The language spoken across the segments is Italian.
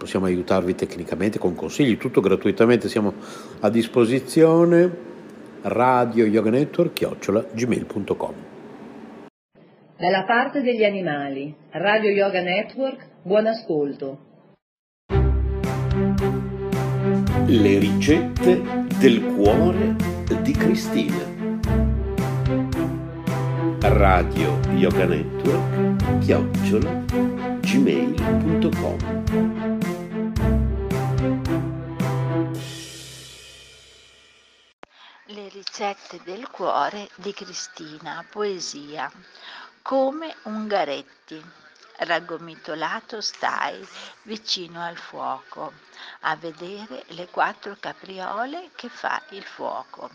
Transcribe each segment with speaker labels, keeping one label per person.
Speaker 1: possiamo aiutarvi tecnicamente con consigli, tutto gratuitamente, siamo a disposizione radio yoga network chiocciola gmail.com
Speaker 2: Dalla parte degli animali, Radio Yoga Network, buon ascolto.
Speaker 1: Le ricette del cuore di Cristina. Radio Yoga Network chiocciola gmail.com
Speaker 3: Ricette del cuore di Cristina, poesia. Come Ungaretti. Raggomitolato stai vicino al fuoco a vedere le quattro capriole che fa il fuoco.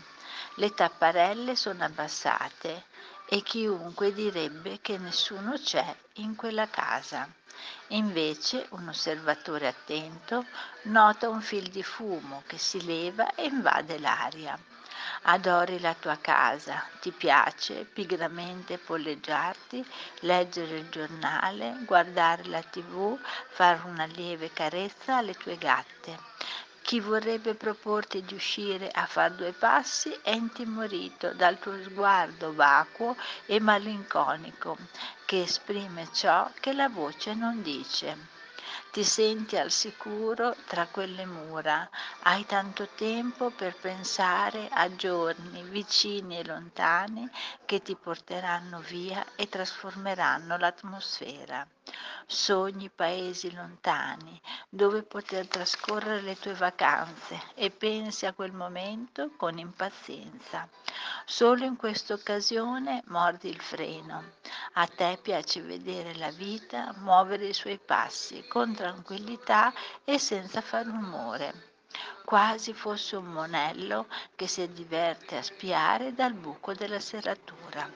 Speaker 3: Le tapparelle sono abbassate e chiunque direbbe che nessuno c'è in quella casa. Invece un osservatore attento nota un fil di fumo che si leva e invade l'aria adori la tua casa, ti piace pigramente polleggiarti, leggere il giornale, guardare la tv, fare una lieve carezza alle tue gatte. Chi vorrebbe proporti di uscire a far due passi è intimorito dal tuo sguardo vacuo e malinconico che esprime ciò che la voce non dice. Ti senti al sicuro tra quelle mura, hai tanto tempo per pensare a giorni vicini e lontani che ti porteranno via e trasformeranno l'atmosfera. Sogni paesi lontani dove poter trascorrere le tue vacanze e pensi a quel momento con impazienza. Solo in questa occasione mordi il freno. A te piace vedere la vita muovere i suoi passi con tranquillità e senza far rumore quasi fosse un monello che si diverte a spiare dal buco della serratura.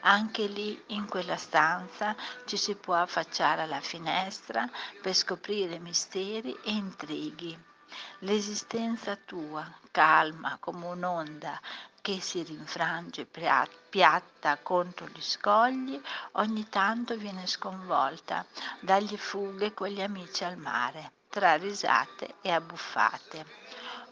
Speaker 3: Anche lì, in quella stanza, ci si può affacciare alla finestra per scoprire misteri e intrighi. L'esistenza tua, calma come un'onda che si rinfrange piatta contro gli scogli, ogni tanto viene sconvolta dagli fughe con gli amici al mare, tra risate e abbuffate.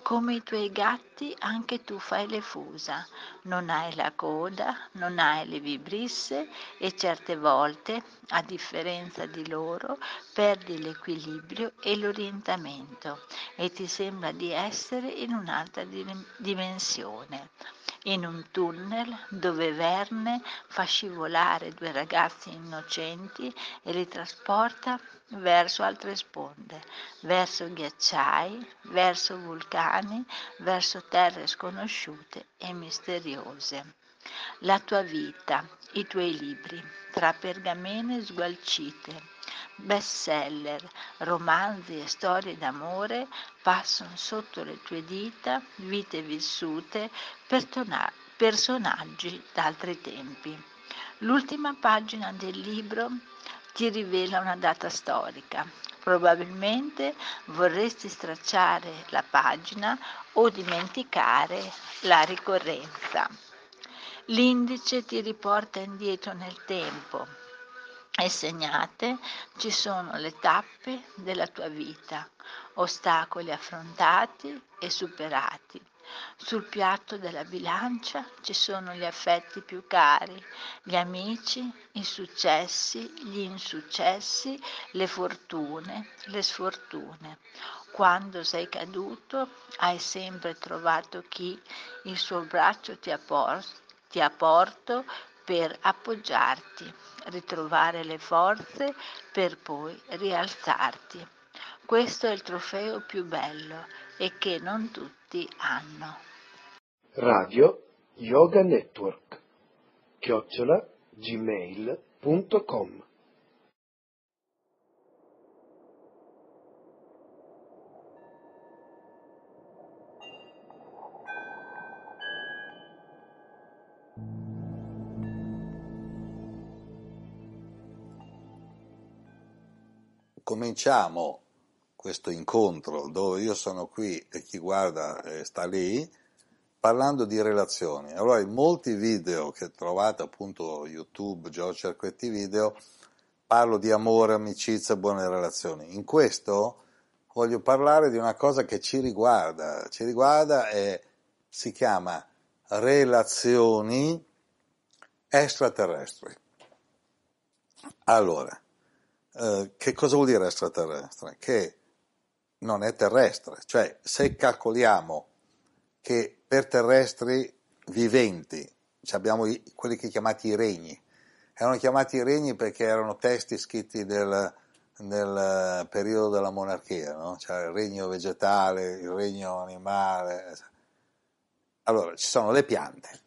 Speaker 3: Come i tuoi gatti, anche tu fai le fusa. Non hai la coda, non hai le vibrisse e certe volte, a differenza di loro, perdi l'equilibrio e l'orientamento e ti sembra di essere in un'altra dimensione in un tunnel dove Verne fa scivolare due ragazzi innocenti e li trasporta verso altre sponde, verso ghiacciai, verso vulcani, verso terre sconosciute e misteriose. La tua vita, i tuoi libri, tra pergamene sgualcite, bestseller, romanzi e storie d'amore passano sotto le tue dita, vite vissute, personaggi d'altri tempi. L'ultima pagina del libro ti rivela una data storica. Probabilmente vorresti stracciare la pagina o dimenticare la ricorrenza. L'indice ti riporta indietro nel tempo e segnate ci sono le tappe della tua vita, ostacoli affrontati e superati, sul piatto della bilancia ci sono gli affetti più cari, gli amici, i successi, gli insuccessi, le fortune, le sfortune. Quando sei caduto hai sempre trovato chi il suo braccio ti ha, porto, ti ha porto per appoggiarti, ritrovare le forze per poi rialzarti. Questo è il trofeo più bello e che non tutti hanno.
Speaker 4: Radio Yoga Network chiocciola gmail.com
Speaker 5: Cominciamo questo incontro dove io sono qui e chi guarda eh, sta lì, parlando di relazioni. Allora, in molti video che trovate appunto YouTube, Giorgio Cerquetti Video, parlo di amore, amicizia, buone relazioni. In questo voglio parlare di una cosa che ci riguarda, ci riguarda e si chiama relazioni extraterrestri. Allora, eh, che cosa vuol dire extraterrestre? Che non è terrestre, cioè se calcoliamo che per terrestri viventi abbiamo i, quelli che chiamati i regni, erano chiamati i regni perché erano testi scritti del, nel periodo della monarchia, no? cioè il regno vegetale, il regno animale. Allora ci sono le piante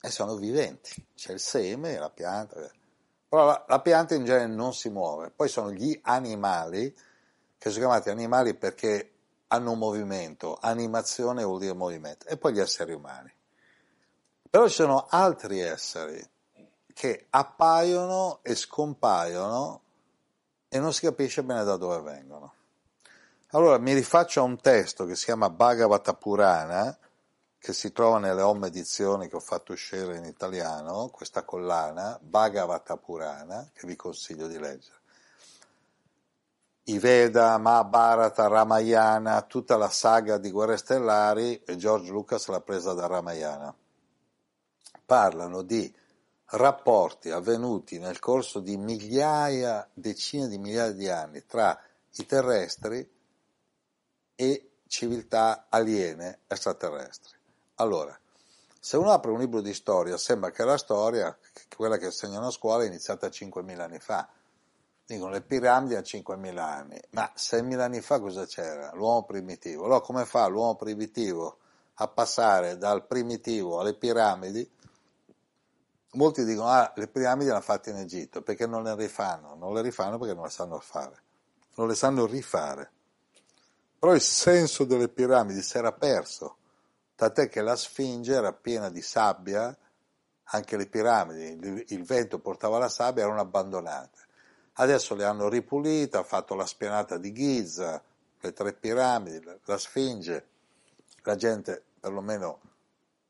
Speaker 5: e sono viventi, c'è il seme la pianta, però la, la pianta in genere non si muove, poi sono gli animali che sono chiamati animali perché hanno un movimento, animazione vuol dire movimento, e poi gli esseri umani. Però ci sono altri esseri che appaiono e scompaiono e non si capisce bene da dove vengono. Allora mi rifaccio a un testo che si chiama Bhagavata Purana, che si trova nelle home edizioni che ho fatto uscire in italiano, questa collana, Bhagavata Purana, che vi consiglio di leggere i Veda, Mahabharata, Ramayana, tutta la saga di Guerre Stellari, e George Lucas l'ha presa da Ramayana. Parlano di rapporti avvenuti nel corso di migliaia, decine di migliaia di anni tra i terrestri e civiltà aliene extraterrestri. Allora, se uno apre un libro di storia, sembra che la storia, quella che insegnano a scuola, è iniziata 5.000 anni fa Dicono le piramidi a 5.000 anni, ma 6.000 anni fa cosa c'era? L'uomo primitivo. Allora come fa l'uomo primitivo a passare dal primitivo alle piramidi molti dicono, ah, le piramidi le hanno fatte in Egitto, perché non le rifanno? Non le rifanno perché non le sanno fare, non le sanno rifare. Però il senso delle piramidi si era perso, tant'è che la Sfinge era piena di sabbia, anche le piramidi, il vento portava la sabbia, erano abbandonate. Adesso le hanno ripulite, ha fatto la spianata di Giza, le tre piramidi, la Sfinge, la gente perlomeno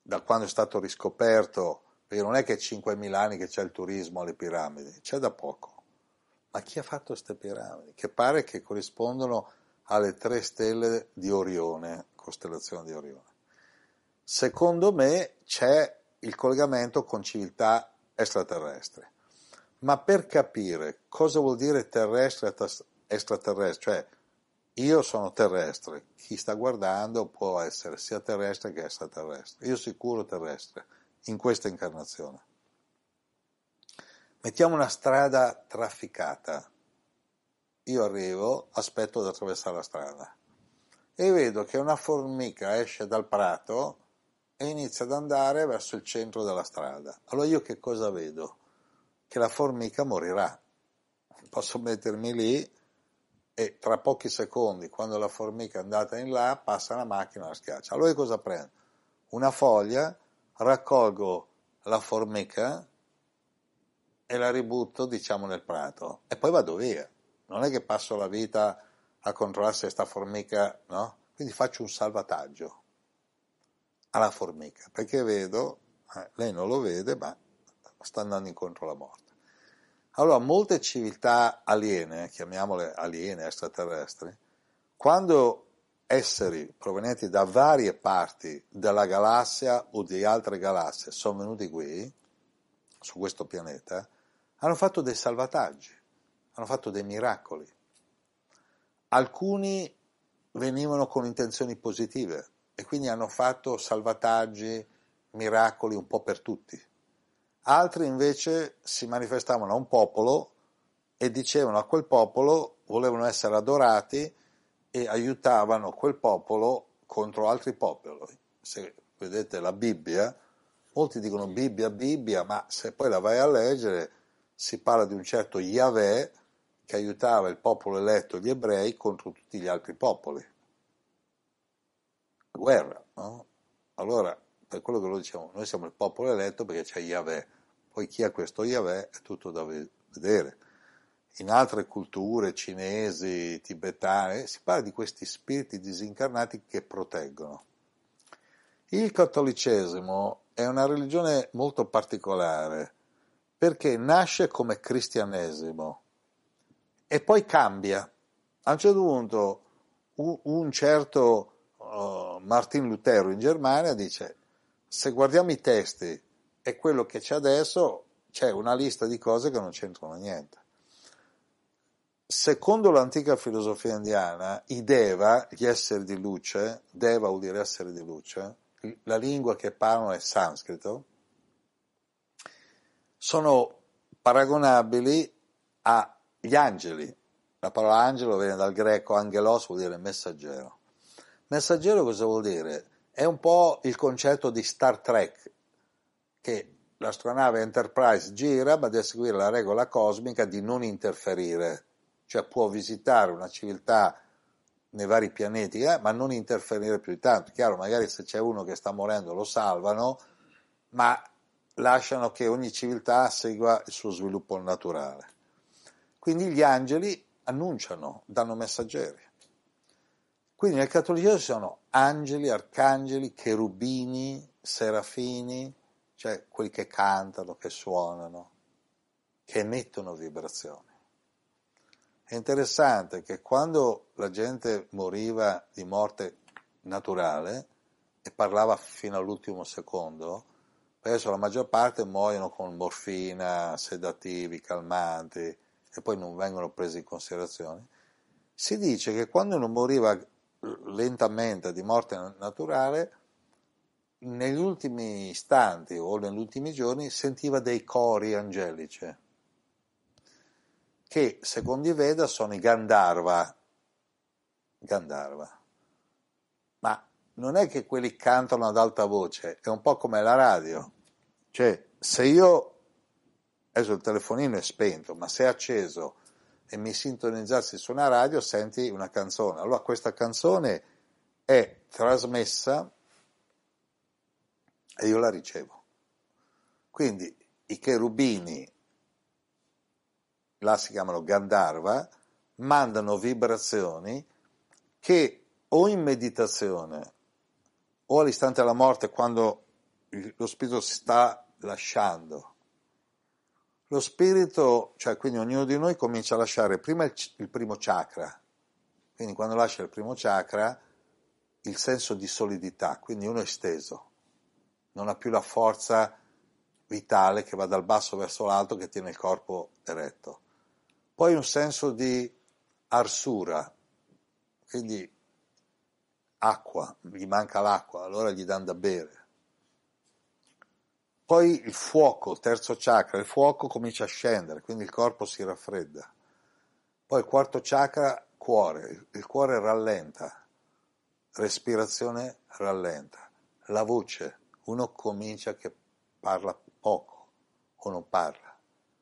Speaker 5: da quando è stato riscoperto, perché non è che è 5.000 anni che c'è il turismo alle piramidi, c'è da poco. Ma chi ha fatto queste piramidi? Che pare che corrispondono alle tre stelle di Orione, costellazione di Orione. Secondo me c'è il collegamento con civiltà extraterrestre. Ma per capire cosa vuol dire terrestre extraterrestre, cioè io sono terrestre, chi sta guardando può essere sia terrestre che extraterrestre, io sicuro terrestre in questa incarnazione. Mettiamo una strada trafficata, io arrivo, aspetto di attraversare la strada e vedo che una formica esce dal prato e inizia ad andare verso il centro della strada. Allora io che cosa vedo? Che la formica morirà. Posso mettermi lì e tra pochi secondi, quando la formica è andata in là, passa la macchina e la schiaccia. Allora io cosa prendo? Una foglia, raccolgo la formica e la ributto, diciamo, nel prato e poi vado via. Non è che passo la vita a controllare se sta formica, no? Quindi faccio un salvataggio alla formica, perché vedo, eh, lei non lo vede, ma sta andando incontro alla morte. Allora, molte civiltà aliene, chiamiamole aliene extraterrestri, quando esseri provenienti da varie parti della galassia o di altre galassie sono venuti qui, su questo pianeta, hanno fatto dei salvataggi, hanno fatto dei miracoli. Alcuni venivano con intenzioni positive, e quindi hanno fatto salvataggi, miracoli un po' per tutti. Altri invece si manifestavano a un popolo e dicevano a quel popolo, volevano essere adorati e aiutavano quel popolo contro altri popoli. Se vedete la Bibbia, molti dicono Bibbia, Bibbia, ma se poi la vai a leggere si parla di un certo Yahweh che aiutava il popolo eletto, gli ebrei, contro tutti gli altri popoli guerra, no? Allora, per quello che lo diciamo, noi siamo il popolo eletto perché c'è Yahweh, poi chi ha questo Yahweh è tutto da vedere. In altre culture cinesi, tibetane, si parla di questi spiriti disincarnati che proteggono. Il cattolicesimo è una religione molto particolare perché nasce come cristianesimo e poi cambia. A un certo punto un certo uh, Martin Lutero in Germania dice se guardiamo i testi e quello che c'è adesso c'è una lista di cose che non c'entrano niente. Secondo l'antica filosofia indiana, i Deva, gli esseri di luce, Deva vuol dire essere di luce, la lingua che parlano è sanscrito, sono paragonabili agli angeli. La parola angelo viene dal greco angelos, vuol dire messaggero. Messaggero cosa vuol dire? È un po' il concetto di Star Trek, che l'astronave Enterprise gira ma deve seguire la regola cosmica di non interferire, cioè può visitare una civiltà nei vari pianeti, eh, ma non interferire più di tanto. Chiaro, magari se c'è uno che sta morendo lo salvano, ma lasciano che ogni civiltà segua il suo sviluppo naturale. Quindi gli angeli annunciano, danno messaggeri. Quindi nel cattolicesimo ci sono angeli, arcangeli, cherubini, serafini, cioè quelli che cantano, che suonano, che emettono vibrazioni. È interessante che quando la gente moriva di morte naturale e parlava fino all'ultimo secondo, adesso la maggior parte muoiono con morfina, sedativi, calmanti e poi non vengono presi in considerazione, si dice che quando uno moriva lentamente di morte naturale, negli ultimi istanti o negli ultimi giorni sentiva dei cori angelici, che secondo i Veda sono i Gandharva. Gandharva. Ma non è che quelli cantano ad alta voce, è un po' come la radio. Cioè, se io adesso il telefonino è spento, ma se è acceso e mi sintonizzassi su una radio, senti una canzone. Allora questa canzone è trasmessa e io la ricevo. Quindi i cherubini, là si chiamano Gandharva, mandano vibrazioni che o in meditazione o all'istante della morte quando lo spirito si sta lasciando. Lo spirito, cioè quindi ognuno di noi comincia a lasciare prima il, il primo chakra, quindi quando lascia il primo chakra il senso di solidità, quindi uno è steso, non ha più la forza vitale che va dal basso verso l'alto che tiene il corpo eretto. Poi un senso di arsura, quindi acqua, gli manca l'acqua, allora gli danno da bere. Poi il fuoco, il terzo chakra, il fuoco comincia a scendere, quindi il corpo si raffredda. Poi il quarto chakra, cuore, il cuore rallenta, respirazione rallenta, la voce, uno comincia che parla poco o non parla,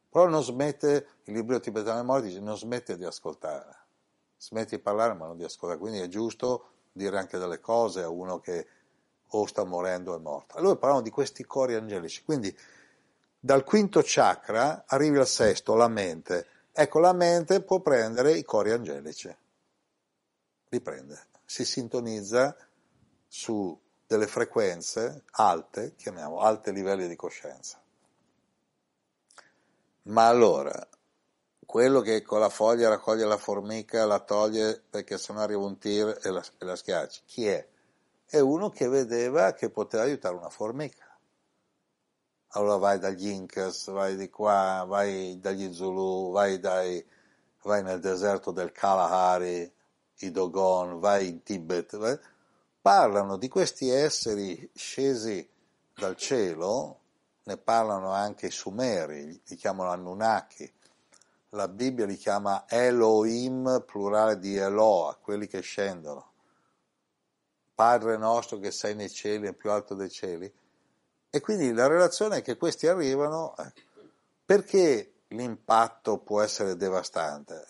Speaker 5: però non smette, il libro tibetano dei morti dice non smette di ascoltare, smette di parlare ma non di ascoltare, quindi è giusto dire anche delle cose a uno che o sta morendo è morto. Allora parliamo di questi cori angelici, quindi dal quinto chakra arrivi al sesto, la mente. Ecco, la mente può prendere i cori angelici, li prende, si sintonizza su delle frequenze alte, chiamiamo alti livelli di coscienza. Ma allora, quello che con la foglia raccoglie la formica, la toglie perché sennò arriva un tir e la, e la schiaccia, chi è? È uno che vedeva che poteva aiutare una formica. Allora vai dagli Incas, vai di qua, vai dagli Zulu, vai, dai, vai nel deserto del Kalahari, i Dogon, vai in Tibet, vai, parlano di questi esseri scesi dal cielo, ne parlano anche i Sumeri, li chiamano Anunnaki, la Bibbia li chiama Elohim, plurale di Eloa, quelli che scendono. Padre nostro che sei nei cieli, è più alto dei cieli. E quindi la relazione è che questi arrivano, eh, perché l'impatto può essere devastante?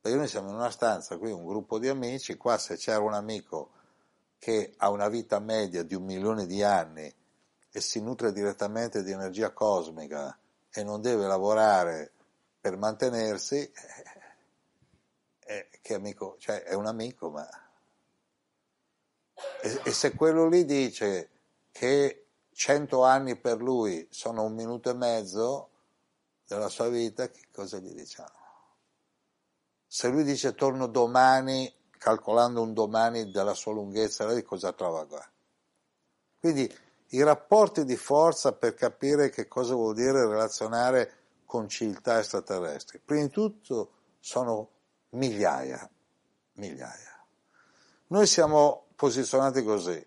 Speaker 5: Perché noi siamo in una stanza, qui un gruppo di amici, qua se c'era un amico che ha una vita media di un milione di anni e si nutre direttamente di energia cosmica e non deve lavorare per mantenersi, eh, eh, che amico, cioè è un amico, ma... E, e se quello lì dice che cento anni per lui sono un minuto e mezzo della sua vita, che cosa gli diciamo? Se lui dice torno domani, calcolando un domani della sua lunghezza, lei cosa trova qua? Quindi i rapporti di forza per capire che cosa vuol dire relazionare con civiltà extraterrestri. Prima di tutto sono migliaia, migliaia. Noi siamo posizionati così.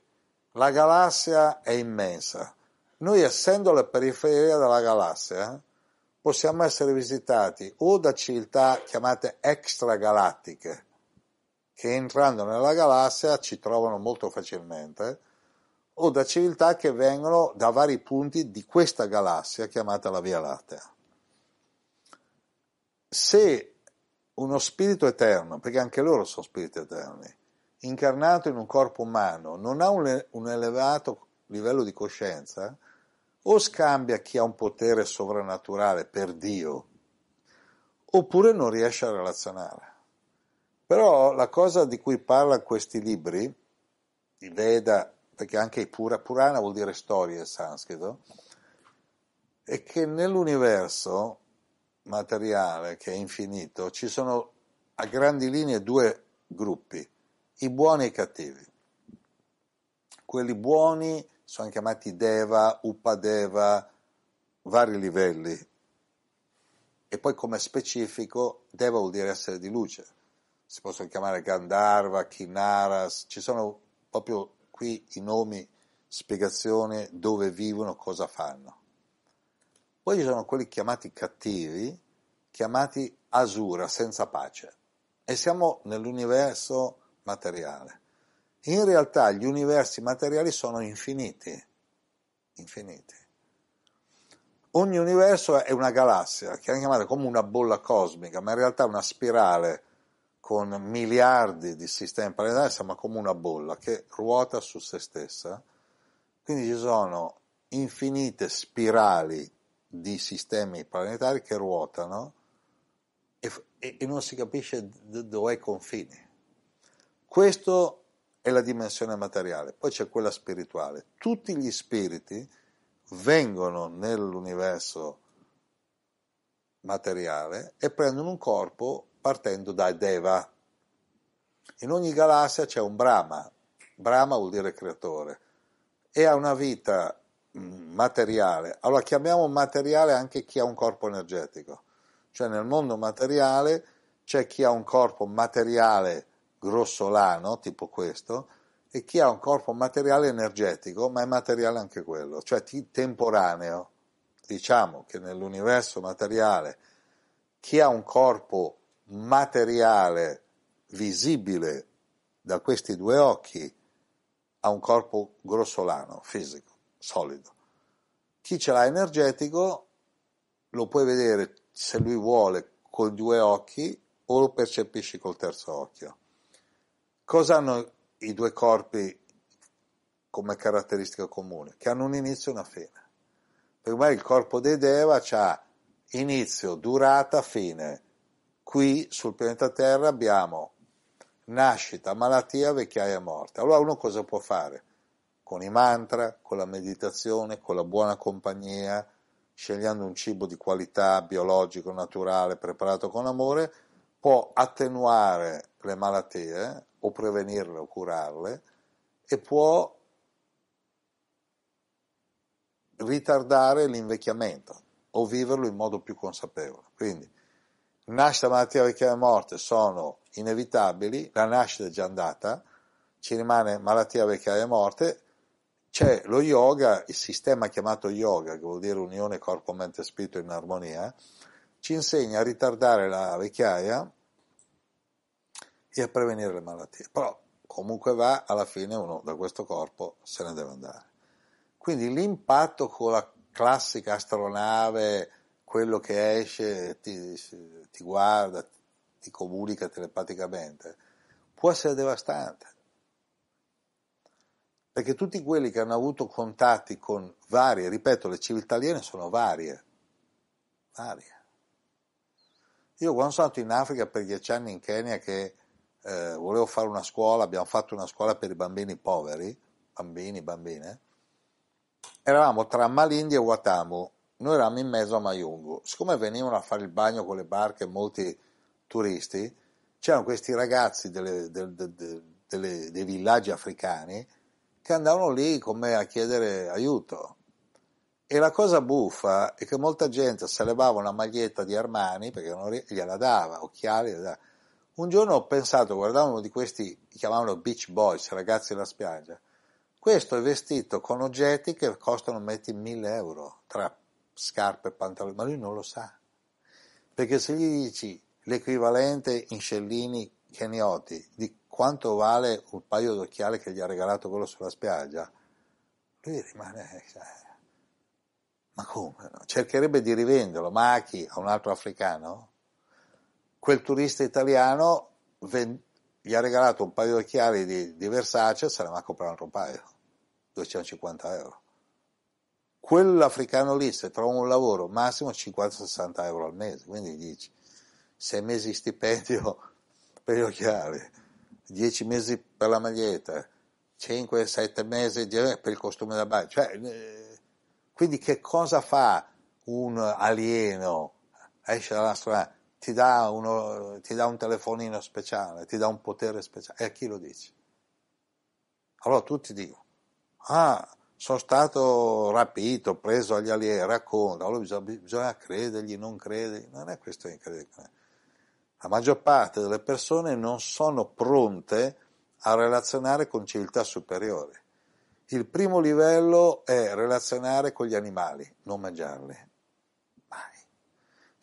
Speaker 5: La galassia è immensa. Noi essendo la periferia della galassia possiamo essere visitati o da civiltà chiamate extragalattiche, che entrando nella galassia ci trovano molto facilmente, o da civiltà che vengono da vari punti di questa galassia chiamata la Via Lattea. Se uno spirito eterno, perché anche loro sono spiriti eterni, incarnato in un corpo umano, non ha un, un elevato livello di coscienza, o scambia chi ha un potere sovrannaturale per Dio, oppure non riesce a relazionare. Però la cosa di cui parlano questi libri, i Veda, perché anche i Pura, Purana vuol dire storia in sanscrito, è che nell'universo materiale che è infinito ci sono a grandi linee due gruppi, i buoni e i cattivi. Quelli buoni sono chiamati Deva, Upadeva, vari livelli. E poi come specifico, Deva vuol dire essere di luce si possono chiamare Gandharva, Kinaras, ci sono proprio qui i nomi, spiegazione dove vivono, cosa fanno. Poi ci sono quelli chiamati cattivi, chiamati Asura, senza pace. E siamo nell'universo materiale. In realtà gli universi materiali sono infiniti, infiniti. ogni universo è una galassia, che viene chiamata come una bolla cosmica, ma in realtà è una spirale con miliardi di sistemi planetari, sembra come una bolla che ruota su se stessa. Quindi ci sono infinite spirali di sistemi planetari che ruotano e, e, e non si capisce dove è i confini. Questo è la dimensione materiale, poi c'è quella spirituale. Tutti gli spiriti vengono nell'universo materiale e prendono un corpo partendo da Deva. In ogni galassia c'è un Brahma, Brahma vuol dire creatore, e ha una vita mm, materiale. Allora chiamiamo materiale anche chi ha un corpo energetico, cioè nel mondo materiale c'è chi ha un corpo materiale grossolano, tipo questo, e chi ha un corpo materiale energetico, ma è materiale anche quello, cioè temporaneo. Diciamo che nell'universo materiale chi ha un corpo materiale visibile da questi due occhi ha un corpo grossolano, fisico, solido. Chi ce l'ha energetico lo puoi vedere se lui vuole con due occhi o lo percepisci col terzo occhio. Cosa hanno i due corpi come caratteristica comune, che hanno un inizio e una fine. Per me il corpo dei Deva ha inizio, durata, fine. Qui sul pianeta Terra abbiamo nascita, malattia, vecchiaia e morte. Allora uno cosa può fare? Con i mantra, con la meditazione, con la buona compagnia, scegliendo un cibo di qualità, biologico, naturale, preparato con amore, può attenuare le malattie o prevenirle o curarle e può ritardare l'invecchiamento o viverlo in modo più consapevole. Quindi nascita, malattia, vecchiaia e morte sono inevitabili, la nascita è già andata, ci rimane malattia, vecchiaia e morte, c'è lo yoga, il sistema chiamato yoga, che vuol dire unione corpo, mente, spirito in armonia, ci insegna a ritardare la vecchiaia e a prevenire le malattie. Però comunque va, alla fine uno da questo corpo se ne deve andare. Quindi l'impatto con la classica astronave, quello che esce, ti, ti guarda, ti comunica telepaticamente, può essere devastante. Perché tutti quelli che hanno avuto contatti con varie, ripeto, le civiltà aliene sono varie, varie. Io quando sono andato in Africa per dieci anni in Kenya che eh, volevo fare una scuola, abbiamo fatto una scuola per i bambini poveri, bambini, bambine, eravamo tra Malindi e Watamu, noi eravamo in mezzo a Mayungu, siccome venivano a fare il bagno con le barche molti turisti, c'erano questi ragazzi delle, delle, delle, dei villaggi africani che andavano lì come a chiedere aiuto. E la cosa buffa è che molta gente se levava una maglietta di Armani perché non gliela dava, occhiali, gliela dava un giorno ho pensato, guardavo uno di questi, chiamavano beach boys, ragazzi della spiaggia, questo è vestito con oggetti che costano metti mille euro, tra scarpe e pantaloni, ma lui non lo sa. Perché se gli dici l'equivalente in scellini kenioti di quanto vale un paio d'occhiali che gli ha regalato quello sulla spiaggia, lui rimane... Cioè, ma come? Cercherebbe di rivenderlo, ma a chi? A un altro africano? Quel turista italiano ven- gli ha regalato un paio di occhiali di, di Versace e se ne va a comprare un altro paio, 250 euro. Quell'africano lì, se trova un lavoro, massimo 50-60 euro al mese, quindi dici, 6 mesi di stipendio per gli occhiali, 10 mesi per la maglietta, 5-7 mesi per il costume da bagno. Cioè, eh, quindi che cosa fa un alieno? Esce dalla strada, ti dà, uno, ti dà un telefonino speciale, ti dà un potere speciale. E a chi lo dici? Allora tutti dicono, ah, sono stato rapito, preso agli alieni, racconta, allora bisogna, bisogna credergli, non credergli, non è questo incredibile. La maggior parte delle persone non sono pronte a relazionare con civiltà superiori. Il primo livello è relazionare con gli animali, non mangiarli.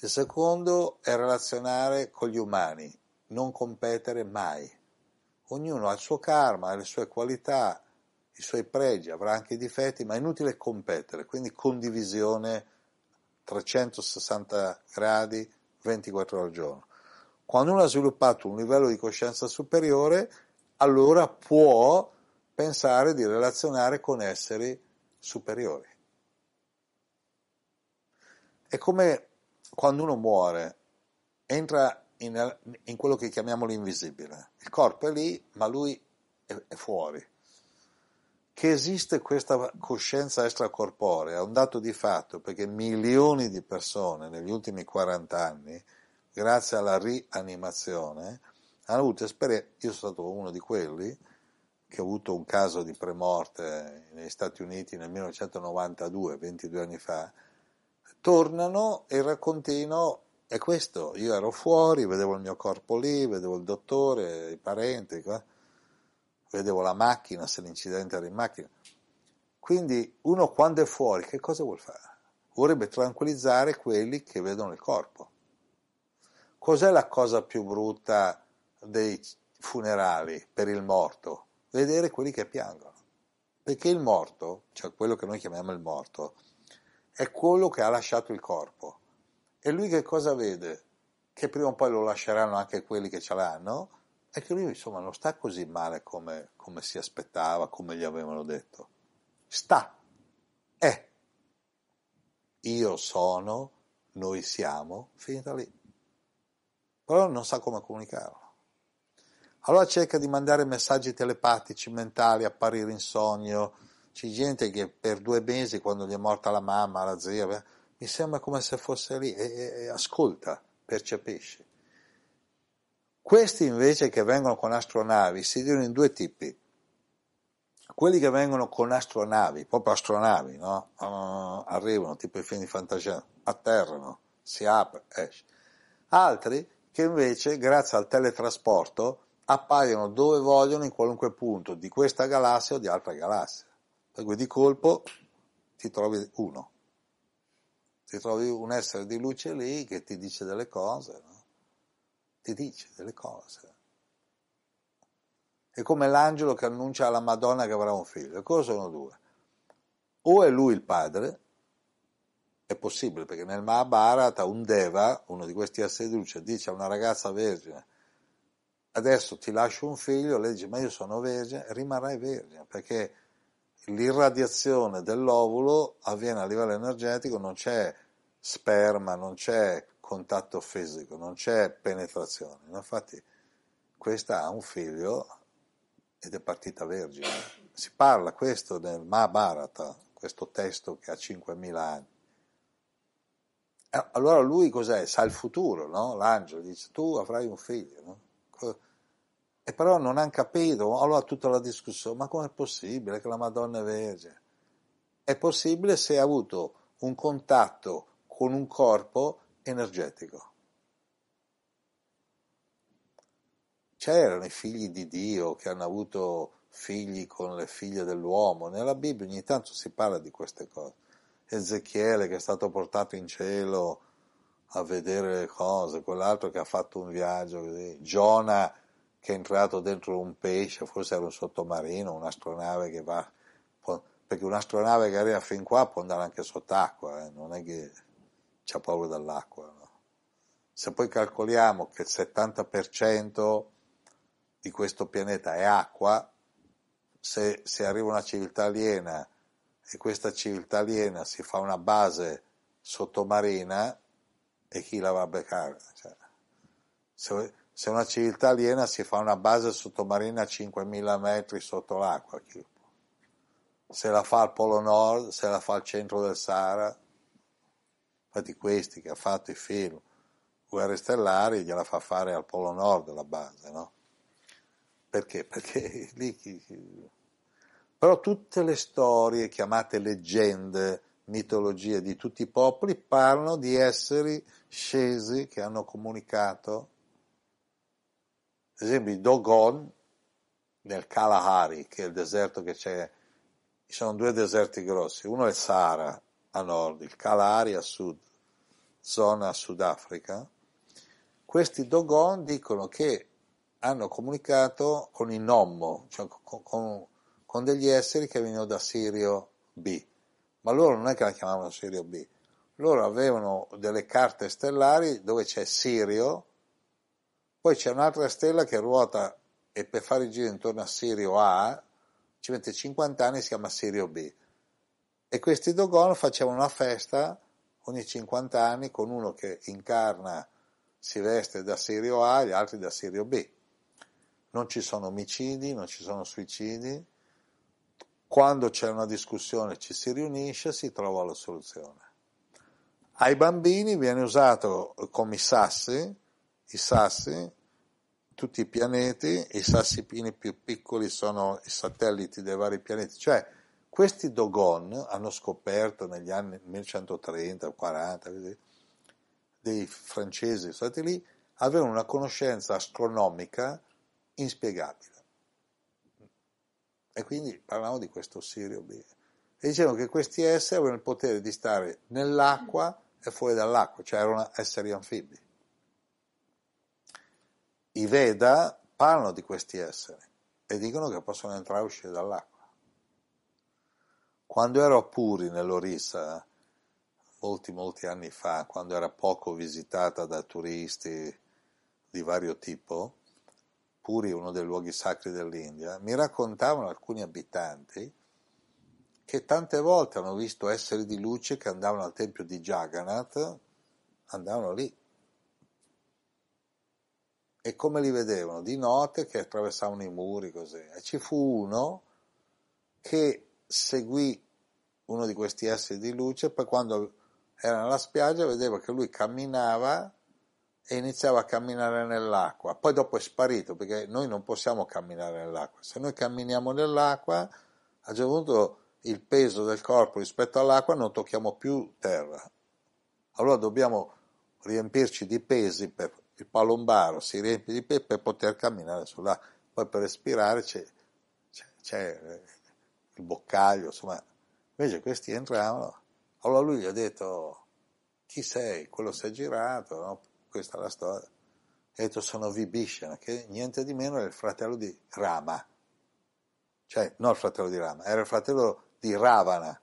Speaker 5: Il secondo è relazionare con gli umani, non competere mai. Ognuno ha il suo karma, le sue qualità, i suoi pregi, avrà anche i difetti, ma è inutile competere, quindi condivisione 360 gradi 24 ore al giorno. Quando uno ha sviluppato un livello di coscienza superiore, allora può pensare di relazionare con esseri superiori. È come quando uno muore, entra in, in quello che chiamiamo l'invisibile. Il corpo è lì, ma lui è, è fuori. Che esiste questa coscienza extracorporea è un dato di fatto perché milioni di persone negli ultimi 40 anni, grazie alla rianimazione, hanno avuto esperienze. Io sono stato uno di quelli che ha avuto un caso di premorte negli Stati Uniti nel 1992, 22 anni fa. Tornano e raccontino è questo. Io ero fuori, vedevo il mio corpo lì, vedevo il dottore, i parenti. Vedevo la macchina, se l'incidente era in macchina. Quindi uno quando è fuori che cosa vuol fare? Vorrebbe tranquillizzare quelli che vedono il corpo. Cos'è la cosa più brutta dei funerali per il morto? Vedere quelli che piangono. Perché il morto, cioè quello che noi chiamiamo il morto, è quello che ha lasciato il corpo. E lui che cosa vede? Che prima o poi lo lasceranno anche quelli che ce l'hanno, è che lui insomma non sta così male come, come si aspettava, come gli avevano detto. Sta, è. Io sono, noi siamo, finita lì. Però non sa come comunicarlo. Allora cerca di mandare messaggi telepatici, mentali, apparire in sogno. C'è gente che per due mesi, quando gli è morta la mamma, la zia, mi sembra come se fosse lì e, e, e ascolta, percepisce. Questi invece che vengono con astronavi si dividono in due tipi. Quelli che vengono con astronavi, proprio astronavi, no? Uh, arrivano, tipo i film di fantasia, atterrano, si apre, esce. Altri che invece, grazie al teletrasporto, appaiono dove vogliono in qualunque punto di questa galassia o di altra galassia. Per di colpo ti trovi uno, ti trovi un essere di luce lì che ti dice delle cose. No? ti dice delle cose. È come l'angelo che annuncia alla Madonna che avrà un figlio. Cosa sono due? O è lui il padre, è possibile perché nel Mahabharata un Deva, uno di questi esseri di luce, dice a una ragazza vergine, adesso ti lascio un figlio, lei dice ma io sono vergine, rimarrai vergine perché l'irradiazione dell'ovulo avviene a livello energetico, non c'è sperma, non c'è contatto fisico, non c'è penetrazione. Infatti questa ha un figlio ed è partita vergine. Si parla questo nel Mahabharata, questo testo che ha 5.000 anni. Allora lui cos'è? Sa il futuro, no? L'angelo dice tu avrai un figlio, no? E però non hanno capito, allora tutta la discussione, ma com'è possibile che la Madonna è vergine? È possibile se ha avuto un contatto con un corpo energetico. C'erano i figli di Dio che hanno avuto figli con le figlie dell'uomo. Nella Bibbia ogni tanto si parla di queste cose. Ezechiele che è stato portato in cielo a vedere le cose, quell'altro che ha fatto un viaggio così, Giona che è entrato dentro un pesce, forse era un sottomarino, un'astronave che va, perché un'astronave che arriva fin qua può andare anche sott'acqua, eh, non è che c'ha paura dall'acqua. No? Se poi calcoliamo che il 70% di questo pianeta è acqua, se, se arriva una civiltà aliena e questa civiltà aliena si fa una base sottomarina, e chi la va a beccare? Cioè, se, se, una civiltà aliena si fa una base sottomarina a 5.000 metri sotto l'acqua, se la fa al Polo Nord, se la fa al centro del Sahara, Infatti questi che ha fatto i film Guerre Stellari gliela fa fare al Polo Nord la base, no? Perché? Perché lì... Però tutte le storie chiamate leggende, mitologie di tutti i popoli parlano di esseri scesi che hanno comunicato. Ad esempio i Dogon nel Kalahari, che è il deserto che c'è, ci sono due deserti grossi, uno è il Sahara, a nord, il Kalahari a sud, zona Sudafrica, questi Dogon dicono che hanno comunicato con il Nommo, cioè con, con, con, degli esseri che venivano da Sirio B, ma loro non è che la chiamavano Sirio B, loro avevano delle carte stellari dove c'è Sirio, poi c'è un'altra stella che ruota e per fare il giro intorno a Sirio A ci mette 50 anni, si chiama Sirio B. E questi Dogon facevano una festa ogni 50 anni con uno che incarna, si veste da Sirio A e gli altri da Sirio B. Non ci sono omicidi, non ci sono suicidi. Quando c'è una discussione ci si riunisce, si trova la soluzione. Ai bambini viene usato come i sassi, i sassi, tutti i pianeti, i sassi più piccoli sono i satelliti dei vari pianeti, cioè questi Dogon hanno scoperto negli anni 1130 o 40 dei francesi stati lì, avevano una conoscenza astronomica inspiegabile. E quindi parlavamo di questo Sirio B. E dicevano che questi esseri avevano il potere di stare nell'acqua e fuori dall'acqua, cioè erano esseri anfibi. I Veda parlano di questi esseri e dicono che possono entrare e uscire dall'acqua. Quando ero a Puri, nell'Orissa, molti, molti anni fa, quando era poco visitata da turisti di vario tipo, Puri è uno dei luoghi sacri dell'India, mi raccontavano alcuni abitanti che tante volte hanno visto esseri di luce che andavano al tempio di Jagannath, andavano lì. E come li vedevano? Di notte che attraversavano i muri così. E ci fu uno che seguì uno di questi esseri di luce, poi quando era nella spiaggia vedeva che lui camminava e iniziava a camminare nell'acqua, poi dopo è sparito perché noi non possiamo camminare nell'acqua, se noi camminiamo nell'acqua a un certo punto il peso del corpo rispetto all'acqua non tocchiamo più terra, allora dobbiamo riempirci di pesi, per, il palombaro si riempie di pesi per poter camminare sull'acqua, poi per respirare c'è, c'è, c'è il boccaglio, insomma, invece questi entravano. Allora lui gli ha detto, chi sei? Quello si è girato, no? questa è la storia. Ha detto, sono Vibhishana, che niente di meno era il fratello di Rama. Cioè, non il fratello di Rama, era il fratello di Ravana,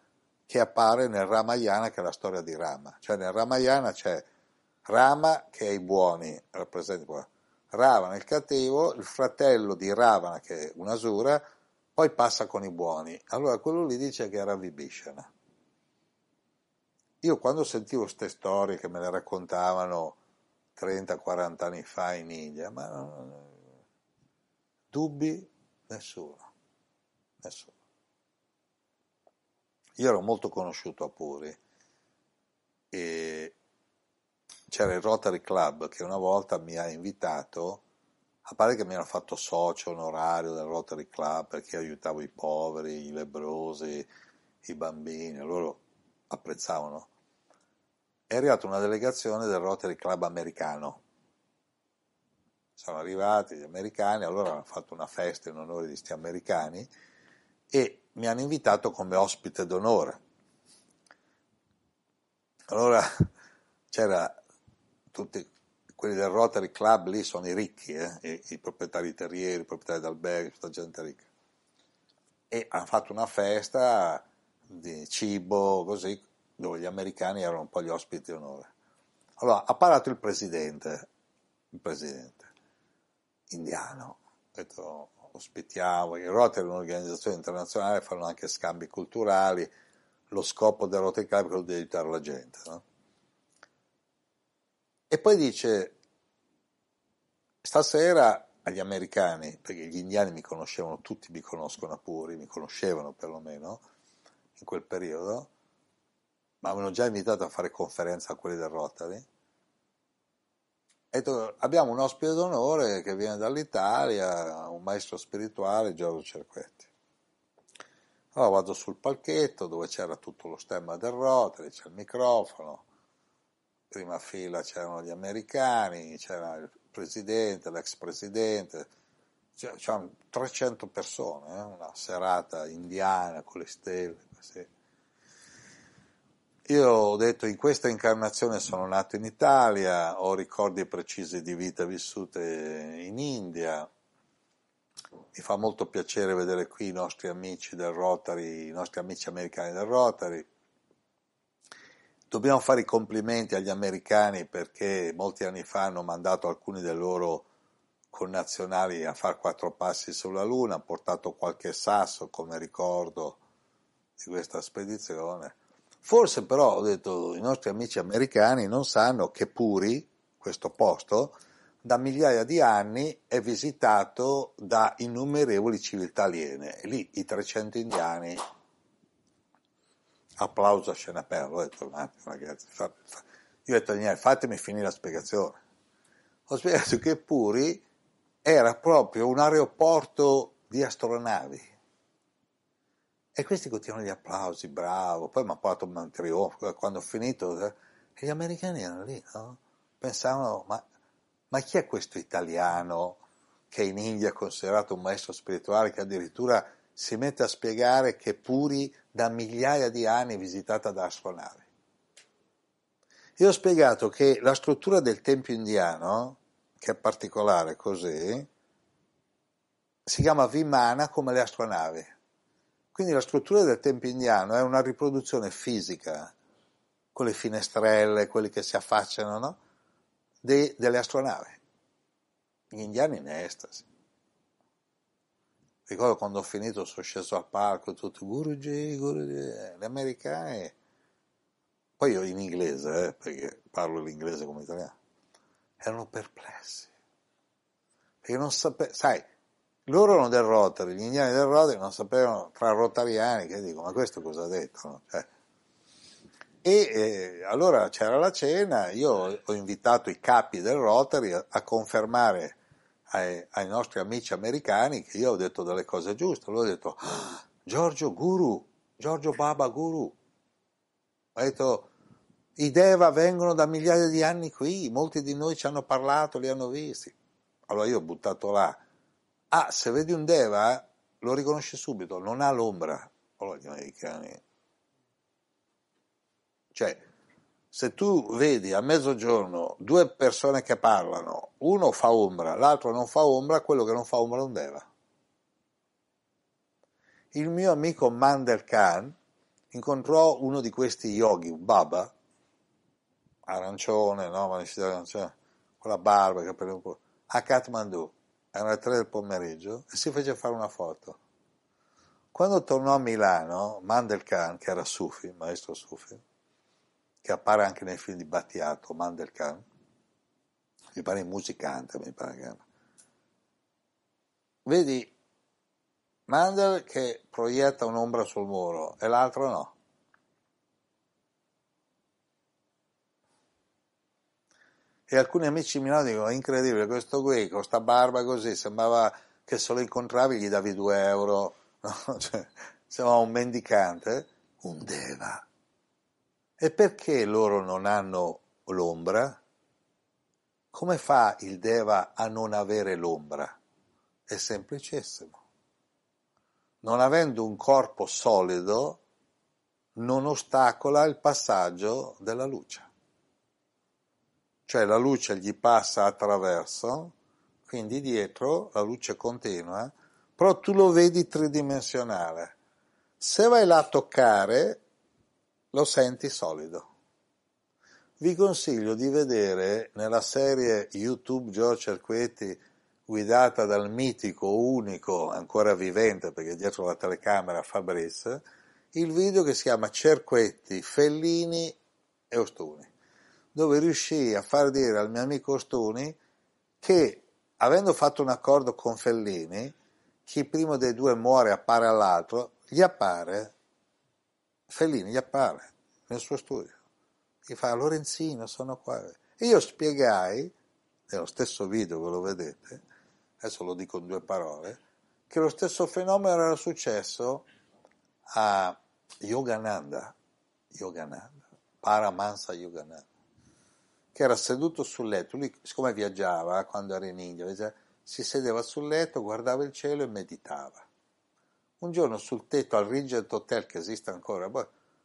Speaker 5: che appare nel Ramayana, che è la storia di Rama. Cioè, nel Ramayana c'è Rama, che è i buoni, rappresenta. Ravana il cattivo, il fratello di Ravana, che è un Asura, poi passa con i buoni. Allora quello lì dice che era Vibhishana. Io quando sentivo queste storie che me le raccontavano 30-40 anni fa in India, ma non, dubbi nessuno, nessuno. Io ero molto conosciuto a Puri e c'era il Rotary Club che una volta mi ha invitato a parte che mi hanno fatto socio onorario del Rotary Club perché aiutavo i poveri, i lebrosi, i bambini, loro apprezzavano. È arrivata una delegazione del Rotary Club americano. Sono arrivati gli americani, allora hanno fatto una festa in onore di questi americani e mi hanno invitato come ospite d'onore. Allora c'era tutti quelli del Rotary Club lì sono i ricchi, eh? I, i, proprietari terrieri, i proprietari d'alberghi, tutta gente ricca. E hanno fatto una festa di cibo, così, dove gli americani erano un po' gli ospiti di onore. Allora, ha parlato il presidente, il presidente indiano, ha detto ospitiamo, il Rotary è un'organizzazione internazionale, fanno anche scambi culturali, lo scopo del Rotary Club è quello di aiutare la gente, no? E poi dice, stasera agli americani, perché gli indiani mi conoscevano, tutti mi conoscono a Puri, mi conoscevano perlomeno in quel periodo, ma avevano già invitato a fare conferenza a quelli del Rotary. E abbiamo un ospite d'onore che viene dall'Italia, un maestro spirituale, Giorgio Cerquetti. Allora vado sul palchetto dove c'era tutto lo stemma del Rotary, c'è il microfono, prima fila c'erano gli americani, c'era il presidente, l'ex presidente, c'erano 300 persone, eh? una serata indiana con le stelle. Così. Io ho detto in questa incarnazione sono nato in Italia, ho ricordi precisi di vita vissute in India, mi fa molto piacere vedere qui i nostri amici del Rotary, i nostri amici americani del Rotary, Dobbiamo fare i complimenti agli americani perché molti anni fa hanno mandato alcuni dei loro connazionali a fare quattro passi sulla Luna, hanno portato qualche sasso come ricordo di questa spedizione. Forse però, ho detto, i nostri amici americani non sanno che Puri, questo posto, da migliaia di anni è visitato da innumerevoli civiltà aliene. Lì i 300 indiani applauso a scena aperta, ho detto un attimo ragazzi, fa, fa. io ho detto niente, fatemi finire la spiegazione. Ho spiegato che Puri era proprio un aeroporto di astronavi. E questi continuano gli applausi, bravo, poi mi ha portato un trionfo, quando ho finito, eh, e gli americani erano lì, no? Pensavano, ma, ma chi è questo italiano che in India è considerato un maestro spirituale che addirittura si mette a spiegare che Puri da migliaia di anni visitata da astronavi. Io ho spiegato che la struttura del tempio indiano, che è particolare così, si chiama Vimana come le astronavi. Quindi la struttura del tempio indiano è una riproduzione fisica, con le finestrelle, quelli che si affacciano, no? De, delle astronavi. Gli indiani in estasi. Ricordo quando ho finito sono sceso al palco, tutto Guruji, Guruji, gli americani, poi io in inglese, eh, perché parlo l'inglese come italiano, erano perplessi. Perché non sapevano, sai, loro erano del Rotary, gli indiani del Rotary non sapevano tra rotariani che dico, ma questo cosa ha detto? No? Cioè, e eh, allora c'era la cena, io ho invitato i capi del Rotary a, a confermare ai, ai, nostri amici americani che io ho detto delle cose giuste. Loro ho detto, ah, Giorgio Guru, Giorgio Baba Guru. Ho detto, i Deva vengono da migliaia di anni qui, molti di noi ci hanno parlato, li hanno visti. Allora io ho buttato là. Ah, se vedi un Deva, lo riconosci subito, non ha l'ombra. Allora gli americani... Cioè, se tu vedi a mezzogiorno due persone che parlano, uno fa ombra, l'altro non fa ombra, quello che non fa ombra non deve. Il mio amico Mandel Khan incontrò uno di questi yogi, baba, arancione, no, arancione, con la barba, capelli un po', a Kathmandu, erano le tre del pomeriggio, e si fece fare una foto. Quando tornò a Milano, Mandel Khan, che era Sufi, maestro Sufi, che appare anche nei film di Battiato, Mandelkern, mi pare musicante, mi pare che... Vedi Mandel che proietta un'ombra sul muro e l'altro no. E alcuni amici mi dicono, incredibile, questo qui con sta barba così, sembrava che se lo incontravi gli davi due euro, no? cioè, sembrava un mendicante, un deva. E perché loro non hanno l'ombra? Come fa il Deva a non avere l'ombra? È semplicissimo. Non avendo un corpo solido, non ostacola il passaggio della luce. Cioè la luce gli passa attraverso, quindi dietro la luce continua, però tu lo vedi tridimensionale. Se vai là a toccare, lo senti solido. Vi consiglio di vedere nella serie YouTube Giorgio Cerquetti guidata dal mitico, unico, ancora vivente perché dietro la telecamera Fabrice, il video che si chiama Cerquetti, Fellini e Ostuni, dove riuscì a far dire al mio amico Ostuni che avendo fatto un accordo con Fellini, chi primo dei due muore appare all'altro, gli appare Fellini gli appare nel suo studio, gli fa Lorenzino, sono qua. E io spiegai, nello stesso video che lo vedete, adesso lo dico in due parole, che lo stesso fenomeno era successo a Yogananda, Yogananda, Paramansa Yogananda, che era seduto sul letto, lui siccome viaggiava quando era in India, si sedeva sul letto, guardava il cielo e meditava. Un giorno sul tetto al Regent Hotel, che esiste ancora,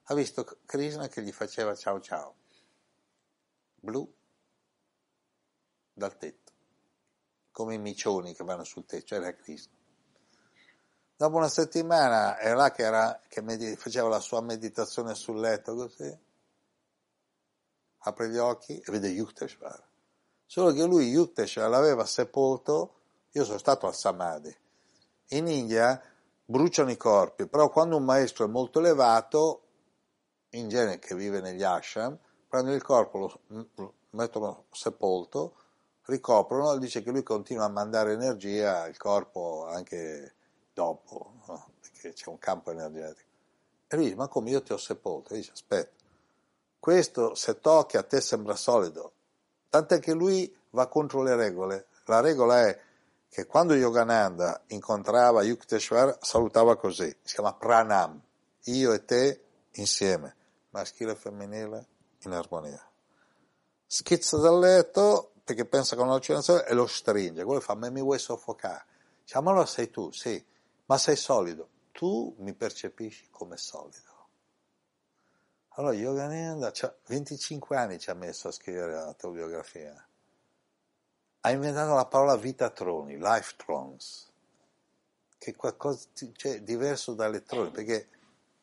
Speaker 5: ha visto Krishna che gli faceva ciao ciao, blu, dal tetto, come i micioni che vanno sul tetto, era Krishna. Dopo una settimana era là che, era, che med- faceva la sua meditazione sul letto così, apre gli occhi e vede Yukteswar. Solo che lui Yukteswar l'aveva sepolto, io sono stato al Samadhi. In India bruciano i corpi, però quando un maestro è molto elevato, in genere che vive negli ashram, prendono il corpo, lo, mettono sepolto, ricoprono, dice che lui continua a mandare energia al corpo anche dopo, no? perché c'è un campo energetico. E lui dice, ma come io ti ho sepolto? E dice, aspetta, questo se tocchi a te sembra solido, tant'è che lui va contro le regole. La regola è che quando Yogananda incontrava Yukteswar salutava così, si chiama pranam, io e te insieme, maschile e femminile in armonia. Schizza dal letto perché pensa con un'allucinazione e lo stringe, quello fa, ma mi vuoi soffocare? Dice, ma allora sei tu, sì, ma sei solido, tu mi percepisci come solido. Allora Yogananda, cioè, 25 anni ci ha messo a scrivere la autobiografia ha inventato la parola vitatroni, life thrones, che è qualcosa cioè, diverso da elettroni, perché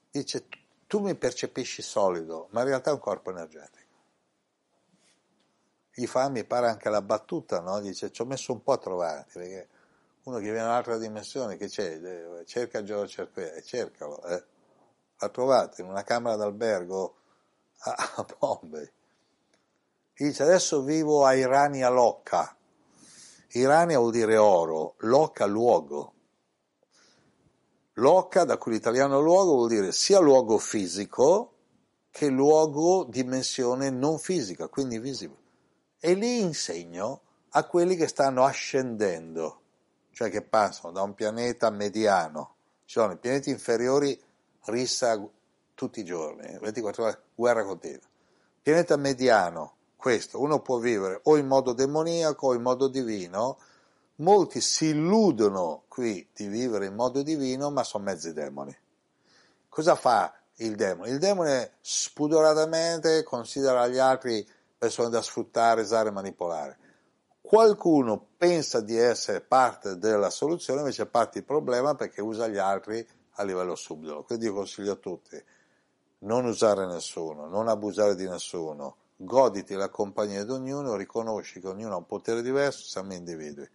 Speaker 5: dice tu mi percepisci solido, ma in realtà è un corpo energetico. Gli fa, mi pare anche la battuta, no? Dice, ci ho messo un po' a trovarti, perché uno che viene da un'altra dimensione, che c'è? Cerca Giorgio e cercalo, eh. L'ha trovato in una camera d'albergo a, a Bombay. Dice, adesso vivo a Irania Locca, Irania vuol dire oro, loca luogo. Loca, da cui l'italiano luogo, vuol dire sia luogo fisico che luogo dimensione non fisica, quindi visibile. E lì insegno a quelli che stanno ascendendo, cioè che passano da un pianeta mediano. Ci sono i pianeti inferiori, rissa tutti i giorni, 24 ore, guerra continua. Pianeta mediano, questo, uno può vivere o in modo demoniaco o in modo divino, molti si illudono qui di vivere in modo divino, ma sono mezzi demoni. Cosa fa il demone? Il demone spudoratamente considera gli altri persone da sfruttare, usare, manipolare. Qualcuno pensa di essere parte della soluzione, invece è parte del problema perché usa gli altri a livello subdolo. Quindi io consiglio a tutti non usare nessuno, non abusare di nessuno, goditi la compagnia di ognuno, riconosci che ognuno ha un potere diverso, siamo individui.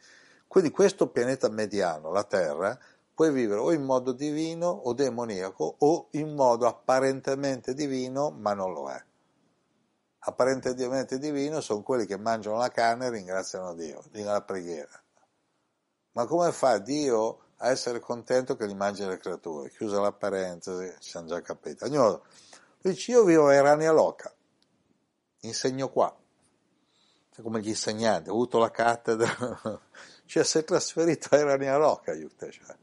Speaker 5: Quindi questo pianeta mediano, la Terra, puoi vivere o in modo divino o demoniaco o in modo apparentemente divino ma non lo è. Apparentemente divino sono quelli che mangiano la carne e ringraziano Dio, dicono la preghiera. Ma come fa Dio a essere contento che gli mangi le creature? Chiusa la parentesi, ci hanno già capito. Ognuno dice io vivo a Irania Loca, insegno qua, cioè, come gli insegnanti, ho avuto la cattedra, cioè si è trasferito a Irania Rocca, cioè.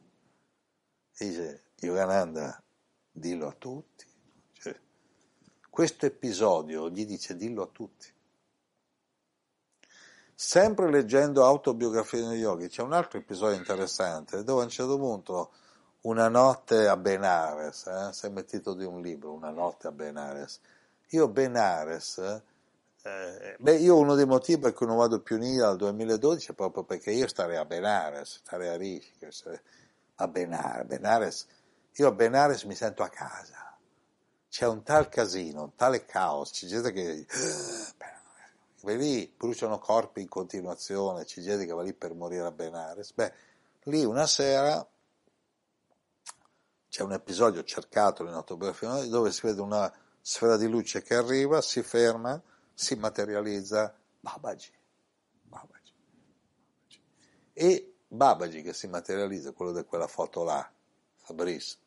Speaker 5: dice Yogananda, dillo a tutti, cioè, questo episodio gli dice dillo a tutti. Sempre leggendo autobiografie di yogi, c'è un altro episodio interessante dove a un certo punto una notte a Benares, eh, sembra il titolo di un libro, una notte a Benares. Io Benares eh, beh, io uno dei motivi per cui non vado più in India dal 2012 è proprio perché io starei a Benares, starei a Rishikesh, a Benares, Benares. Io a Benares mi sento a casa. C'è un tal casino, un tale caos, c'è gente che va lì, bruciano corpi in continuazione, c'è gente che va lì per morire a Benares. Beh, lì una sera c'è un episodio cercato in autobiografia dove si vede una sfera di luce che arriva, si ferma, si materializza Babaji. Babaji. E Babaji che si materializza, quello di quella foto là, Fabrice.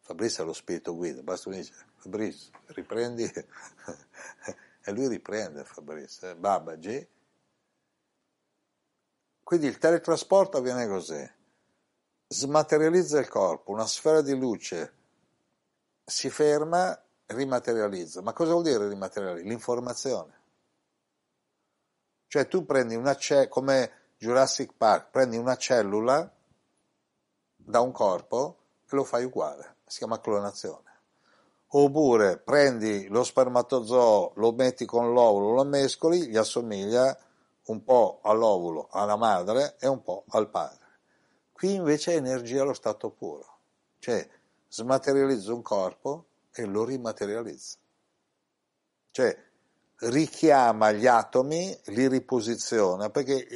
Speaker 5: Fabrice è lo spirito guida, basta uno dice Fabrice, riprendi, e lui riprende Fabrice, eh? Babaji. Quindi il teletrasporto avviene così, smaterializza il corpo, una sfera di luce si ferma rimaterializza. Ma cosa vuol dire rimaterializza? L'informazione. Cioè tu prendi una cellula, come Jurassic Park, prendi una cellula da un corpo e lo fai uguale, si chiama clonazione. Oppure prendi lo spermatozoo, lo metti con l'ovulo, lo mescoli, gli assomiglia un po' all'ovulo, alla madre e un po' al padre. Qui invece è energia allo stato puro, cioè smaterializza un corpo e lo rimaterializza. Cioè, richiama gli atomi, li riposiziona, perché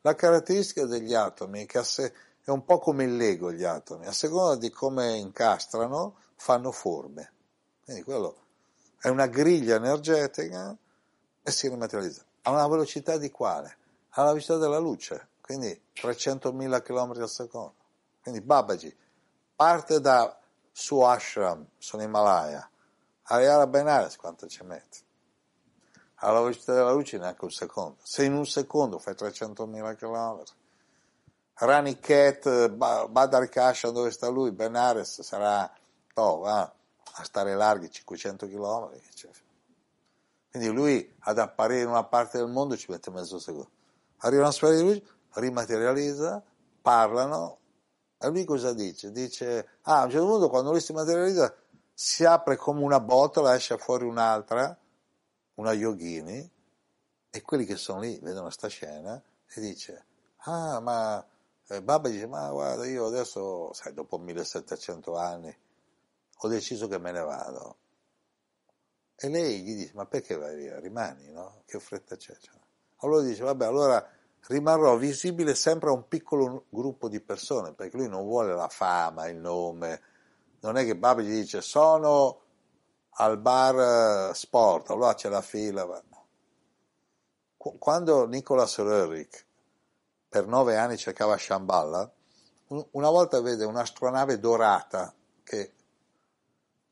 Speaker 5: la caratteristica degli atomi è che è un po' come il Lego gli atomi, a seconda di come incastrano fanno forme. Quindi quello è una griglia energetica e si rimaterializza. A una velocità di quale? Alla velocità della luce, quindi 300.000 km al secondo. Quindi Babaji parte da suo ashram sull'Himalaya, arrivare a Benares quanto ci mette? Alla velocità della luce neanche un secondo. Se in un secondo fai 300.000 km, Raniket, Badar Kasha dove sta lui, Benares sarà oh, a stare larghi 500 km. Cioè. Quindi lui ad apparire in una parte del mondo ci mette mezzo secondo. Arriva una sfera di luce, rimaterializza, parlano, e lui cosa dice? Dice, ah, a un certo punto quando lui si materializza si apre come una botola, esce fuori un'altra, una yogini, e quelli che sono lì vedono sta scena e dice, ah, ma eh, Baba dice, ma guarda, io adesso, sai, dopo 1700 anni, ho deciso che me ne vado. E lei gli dice, ma perché vai via? Rimani, no? Che fretta c'è? Cioè, allora dice, vabbè, allora rimarrò visibile sempre a un piccolo gruppo di persone, perché lui non vuole la fama, il nome. Non è che Baba gli dice, sono al bar eh, sport, allora c'è la fila. Quando Nicolas Röhrig per nove anni cercava Shambhala, una volta vede un'astronave dorata che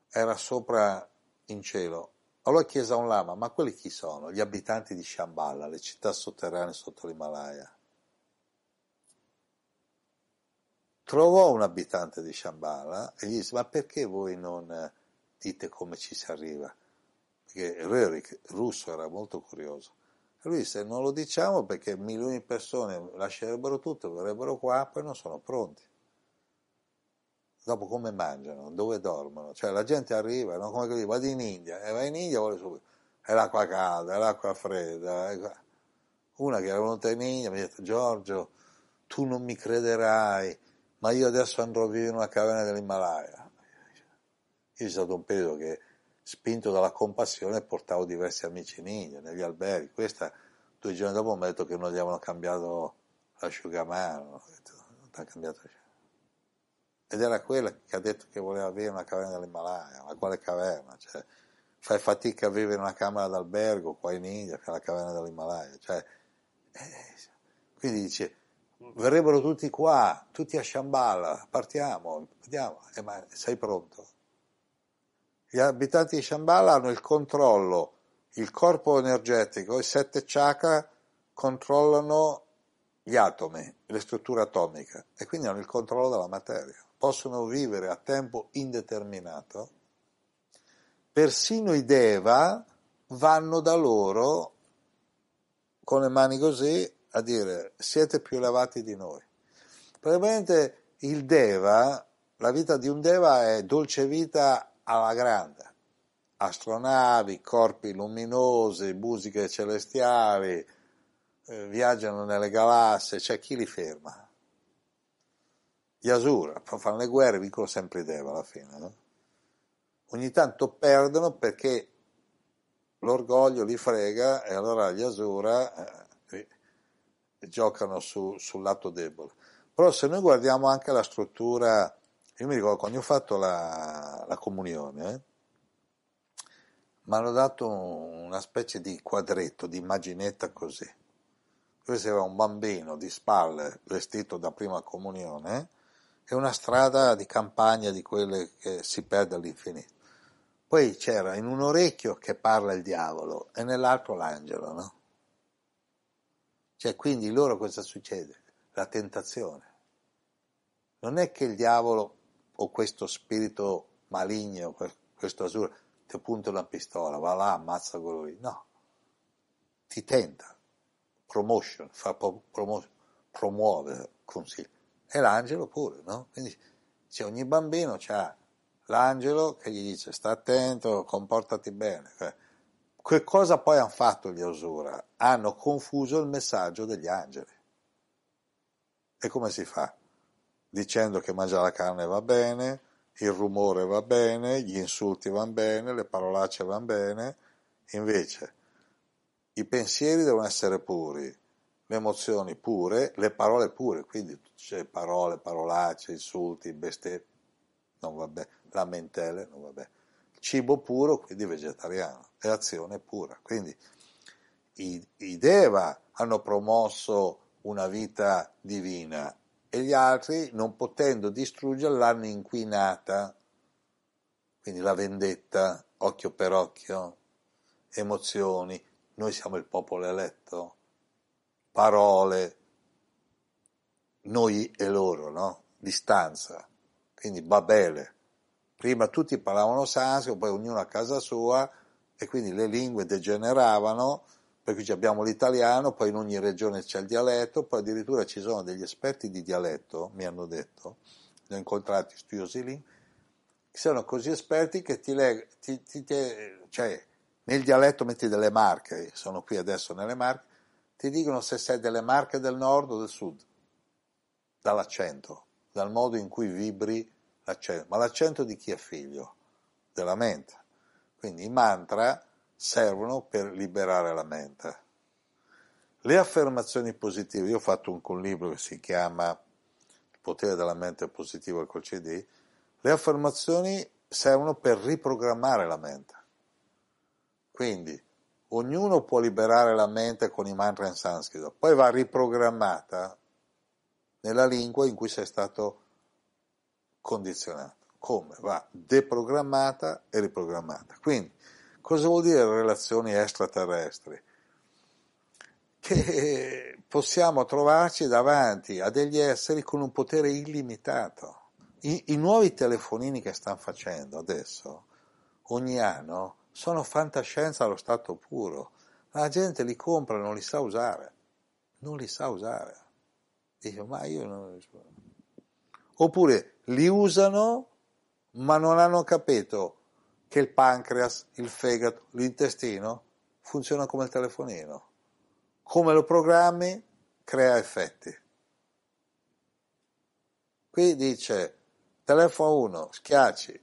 Speaker 5: era sopra in cielo. Allora chiese a un lama, ma quelli chi sono? Gli abitanti di Shambhala, le città sotterranee sotto l'Himalaya. Trovò un abitante di Shambhala e gli disse, ma perché voi non dite come ci si arriva? Perché Röhrig, russo, era molto curioso. E lui disse, non lo diciamo perché milioni di persone lascerebbero tutto, verrebbero qua, poi non sono pronti dopo come mangiano, dove dormono, cioè la gente arriva, no? come così, vado in India, e va in India vuole subito, è l'acqua calda, è l'acqua fredda, è una che era venuta in India mi ha detto Giorgio, tu non mi crederai, ma io adesso andrò a vivere in una caverna dell'Himalaya. Io sono stato un periodo che, spinto dalla compassione, portavo diversi amici in India, negli alberghi. Questa, due giorni dopo, mi ha detto che non gli avevano cambiato l'asciugamano. Non ha cambiato l'asciugamano ed era quella che ha detto che voleva vivere in una caverna dell'Himalaya, ma quale caverna? Cioè, fai fatica a vivere in una camera d'albergo qua in India, che è la caverna dell'Himalaya. Cioè, eh, quindi dice, verrebbero tutti qua, tutti a Shambhala, partiamo, vediamo, eh, ma sei pronto? Gli abitanti di Shambhala hanno il controllo, il corpo energetico, i sette chakra controllano gli atomi, le strutture atomiche e quindi hanno il controllo della materia possono vivere a tempo indeterminato, persino i Deva vanno da loro con le mani così a dire siete più elevati di noi. Probabilmente il Deva, la vita di un Deva è dolce vita alla grande, astronavi, corpi luminosi, musiche celestiali, eh, viaggiano nelle galassie, c'è chi li ferma gli Asura fanno le guerre, vincono sempre i Deva alla fine. No? Ogni tanto perdono perché l'orgoglio li frega e allora gli Asura eh, giocano su, sul lato debole. Però se noi guardiamo anche la struttura, io mi ricordo quando ho fatto la, la comunione, eh, mi hanno dato una specie di quadretto, di immaginetta così. Questo era un bambino di spalle vestito da prima comunione, eh, è una strada di campagna di quelle che si perde all'infinito. Poi c'era in un orecchio che parla il diavolo e nell'altro l'angelo, no? Cioè, quindi loro cosa succede? La tentazione. Non è che il diavolo o questo spirito maligno, questo azzurro, ti punta una pistola, va là, ammazza quello lì. No. Ti tenta. Promotion, fa promotion, promuove, consiglia e l'angelo pure, no? Quindi cioè, ogni bambino ha l'angelo che gli dice sta attento, comportati bene. Cioè, che cosa poi hanno fatto gli Osura? Hanno confuso il messaggio degli angeli. E come si fa? Dicendo che mangiare la carne va bene, il rumore va bene, gli insulti vanno bene, le parolacce vanno bene, invece i pensieri devono essere puri, le emozioni pure, le parole pure, quindi c'è parole, parolacce, insulti, bestemmie, non vabbè, lamentele, non vabbè. Cibo puro, quindi vegetariano, e azione pura. Quindi i, i Deva hanno promosso una vita divina e gli altri, non potendo distruggere, l'hanno inquinata. Quindi la vendetta, occhio per occhio, emozioni. Noi siamo il popolo eletto, parole, noi e loro, no? Distanza. Quindi Babele. Prima tutti parlavano sanscrito, poi ognuno a casa sua e quindi le lingue degeneravano per cui abbiamo l'italiano, poi in ogni regione c'è il dialetto, poi addirittura ci sono degli esperti di dialetto, mi hanno detto, li ho incontrati studiosi lì, che sono così esperti che ti, ti cioè, nel dialetto metti delle marche, sono qui adesso nelle marche, ti dicono se sei delle marche del nord o del sud, dall'accento, dal modo in cui vibri l'accento, ma l'accento di chi è figlio? Della mente. Quindi i mantra servono per liberare la mente. Le affermazioni positive, io ho fatto un, libro che si chiama Il potere della mente positiva col CD, le affermazioni servono per riprogrammare la mente. Quindi ognuno può liberare la mente con i mantra in sanscrito, poi va riprogrammata nella lingua in cui sei stato condizionato. Come? Va deprogrammata e riprogrammata. Quindi Cosa vuol dire relazioni extraterrestri? Che possiamo trovarci davanti a degli esseri con un potere illimitato. I, i nuovi telefonini che stanno facendo adesso, ogni anno, sono fantascienza allo stato puro. La gente li compra non li sa usare. Non li sa usare. Dico, ma io non. Oppure li usano ma non hanno capito che il pancreas, il fegato, l'intestino funzionano come il telefonino. Come lo programmi, crea effetti. Qui dice telefono 1, schiacci,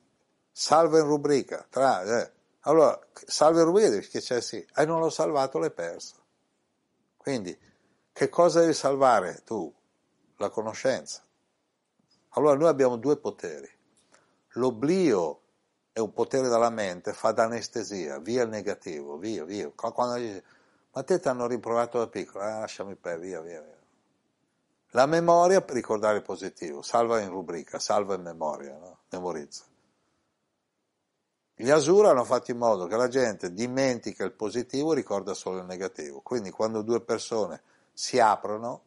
Speaker 5: salva in rubrica, tra, eh. Allora in rubrica che c'è sì, e non l'ho salvato, l'hai perso. Quindi, che cosa devi salvare tu? La conoscenza. Allora noi abbiamo due poteri. L'oblio è un potere della mente, fa da anestesia, via il negativo, via, via. Quando dice, ma te ti hanno riprovato da piccolo, ah, lasciami per, via, via, via. La memoria per ricordare il positivo, salva in rubrica, salva in memoria, no? memorizza. Gli Asura hanno fatto in modo che la gente dimentica il positivo e ricorda solo il negativo. Quindi quando due persone si aprono,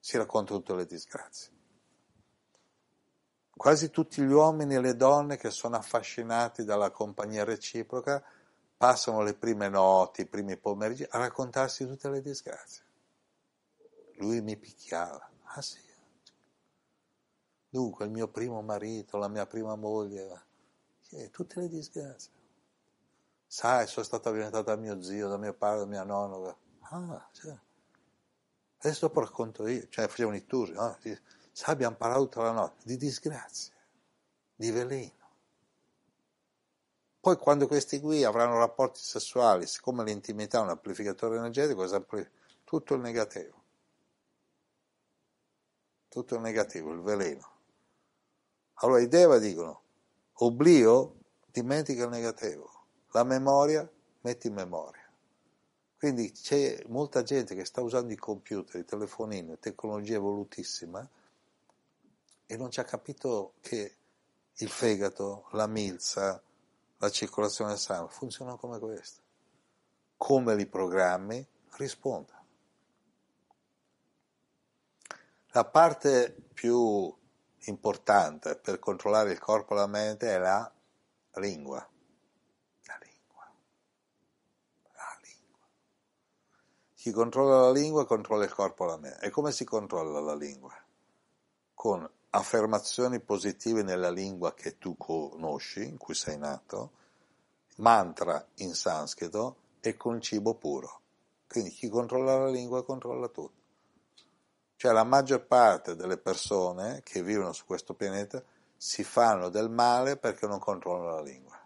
Speaker 5: si raccontano tutte le disgrazie quasi tutti gli uomini e le donne che sono affascinati dalla compagnia reciproca passano le prime notti, i primi pomeriggi a raccontarsi tutte le disgrazie. Lui mi picchiava. Ah sì. Dunque, il mio primo marito, la mia prima moglie, eh, tutte le disgrazie. Sai, sono stata violentata da mio zio, da mio padre, da mia nonna. Ah, cioè. Adesso dopo racconto io, cioè facevano i tour, no? Sai, abbiamo parlato tutta la notte di disgrazia, di veleno. Poi quando questi qui avranno rapporti sessuali, siccome l'intimità è un amplificatore energetico, tutto il negativo. Tutto il negativo, il veleno. Allora i Deva dicono, oblio, dimentica il negativo. La memoria, metti in memoria. Quindi c'è molta gente che sta usando i computer, i telefonini, tecnologia evolutissima, e non ci ha capito che il fegato, la milza, la circolazione del sangue funzionano come questo. Come li programmi, risponda. La parte più importante per controllare il corpo e la mente è la lingua. La lingua. La lingua. Chi controlla la lingua controlla il corpo e la mente. E come si controlla la lingua? Con affermazioni positive nella lingua che tu conosci, in cui sei nato, mantra in sanscrito e con cibo puro. Quindi chi controlla la lingua controlla tutto. Cioè la maggior parte delle persone che vivono su questo pianeta si fanno del male perché non controllano la lingua.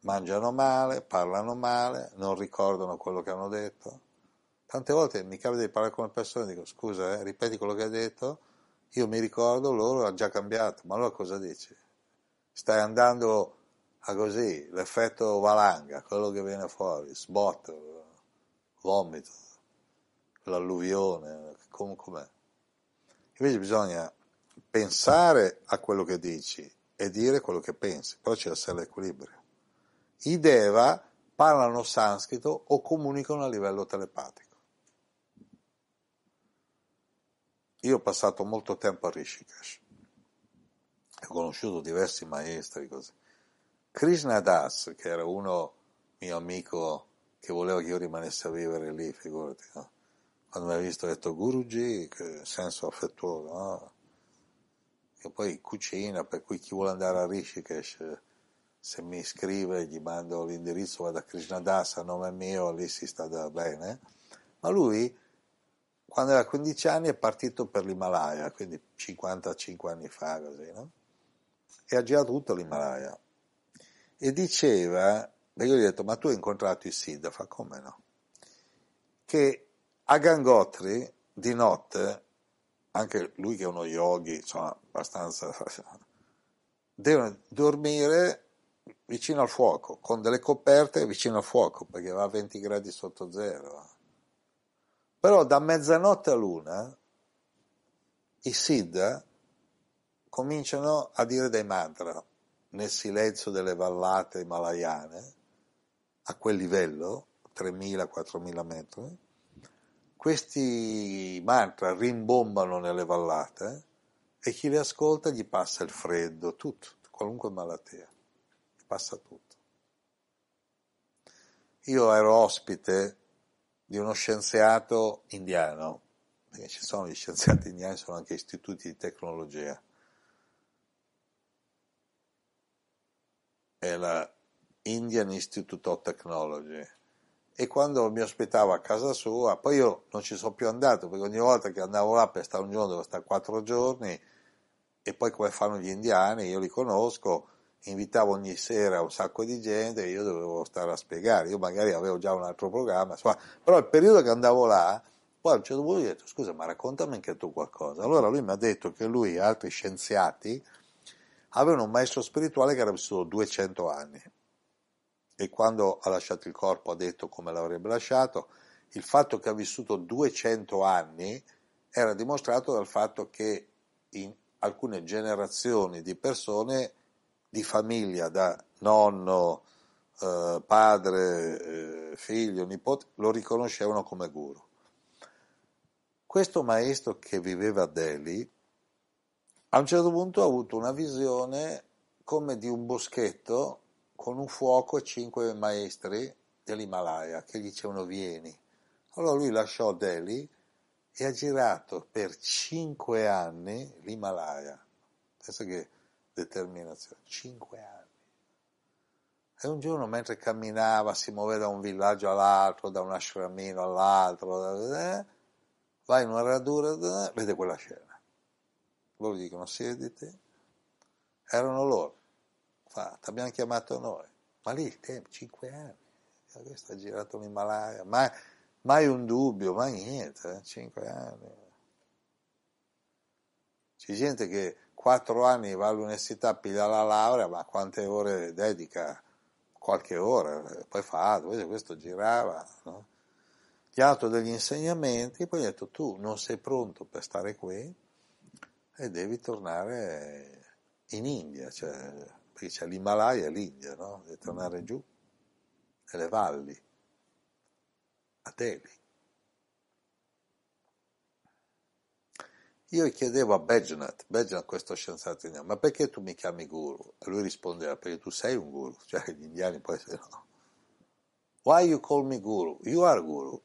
Speaker 5: mangiano male, parlano male, non ricordano quello che hanno detto. Tante volte mi capita di parlare con le persone e dico scusa, eh, ripeti quello che hai detto, io mi ricordo, loro hanno già cambiato, ma allora cosa dici? Stai andando a così, l'effetto valanga, quello che viene fuori, sbotto, vomito, l'alluvione, com- com'è. Invece bisogna pensare a quello che dici e dire quello che pensi, però c'è essere l'equilibrio. I Deva parlano sanscrito o comunicano a livello telepatico. Io ho passato molto tempo a Rishikesh, ho conosciuto diversi maestri così. Krishna Das, che era uno mio amico che voleva che io rimanessi a vivere lì, figurati, no? Quando mi ha visto ha detto Guruji, che senso affettuoso, no? che poi cucina, per cui chi vuole andare a Rishikesh, se mi scrive gli mando l'indirizzo, vado a Krishna Das a nome mio, lì si sta bene, ma lui quando aveva 15 anni è partito per l'Himalaya, quindi 55 anni fa, così, no? E ha girato tutto l'Himalaya. E diceva, e io gli ho detto, ma tu hai incontrato i Siddha? Fa come no? Che a Gangotri di notte, anche lui che è uno yogi, insomma, abbastanza, devono dormire vicino al fuoco, con delle coperte vicino al fuoco, perché va a 20 gradi sotto zero. Però da mezzanotte a luna i Siddha cominciano a dire dei mantra nel silenzio delle vallate himalayane, a quel livello, 3.000-4.000 metri. Questi mantra rimbombano nelle vallate e chi li ascolta gli passa il freddo, tutto, qualunque malattia, gli passa tutto. Io ero ospite di uno scienziato indiano, perché ci sono gli scienziati indiani, sono anche istituti di tecnologia. È la Indian Institute of Technology. E quando mi ospitava a casa sua, poi io non ci sono più andato, perché ogni volta che andavo là per stare un giorno dovevo stare quattro giorni, e poi come fanno gli indiani, io li conosco, invitavo ogni sera un sacco di gente e io dovevo stare a spiegare, io magari avevo già un altro programma, insomma, però il periodo che andavo là, poi a un certo punto gli ho detto scusa ma raccontami anche tu qualcosa, allora lui mi ha detto che lui e altri scienziati avevano un maestro spirituale che era vissuto 200 anni e quando ha lasciato il corpo ha detto come l'avrebbe lasciato, il fatto che ha vissuto 200 anni era dimostrato dal fatto che in alcune generazioni di persone di famiglia, da nonno, eh, padre, eh, figlio, nipote, lo riconoscevano come guru. Questo maestro che viveva a Delhi, a un certo punto ha avuto una visione come di un boschetto con un fuoco cinque maestri dell'Himalaya che gli dicevano vieni. Allora lui lasciò Delhi e ha girato per cinque anni l'Himalaya. Pensa che determinazione, cinque anni. E un giorno mentre camminava, si muoveva da un villaggio all'altro, da un ashramino all'altro, eh, va in una radura, eh, vede quella scena. Loro dicono, siediti. Erano loro. Fa, ti abbiamo chiamato noi. Ma lì il tempo, cinque anni. Questo ha girato l'Himalaya. Mai, mai un dubbio, mai niente, eh, cinque anni. C'è gente che quattro anni va all'università, piglia la laurea, ma quante ore dedica? Qualche ora, poi fa questo girava, no? Gli ha dato degli insegnamenti, poi gli ha detto tu non sei pronto per stare qui e devi tornare in India, cioè, perché c'è l'Himalaya e l'India, no? Devi tornare giù, nelle valli, a Delhi. Io chiedevo a Bejnath, Bejnath questo scienziato indiano, ma perché tu mi chiami guru? E lui rispondeva, perché tu sei un guru, cioè gli indiani poi se no. Why you call me guru? You are guru.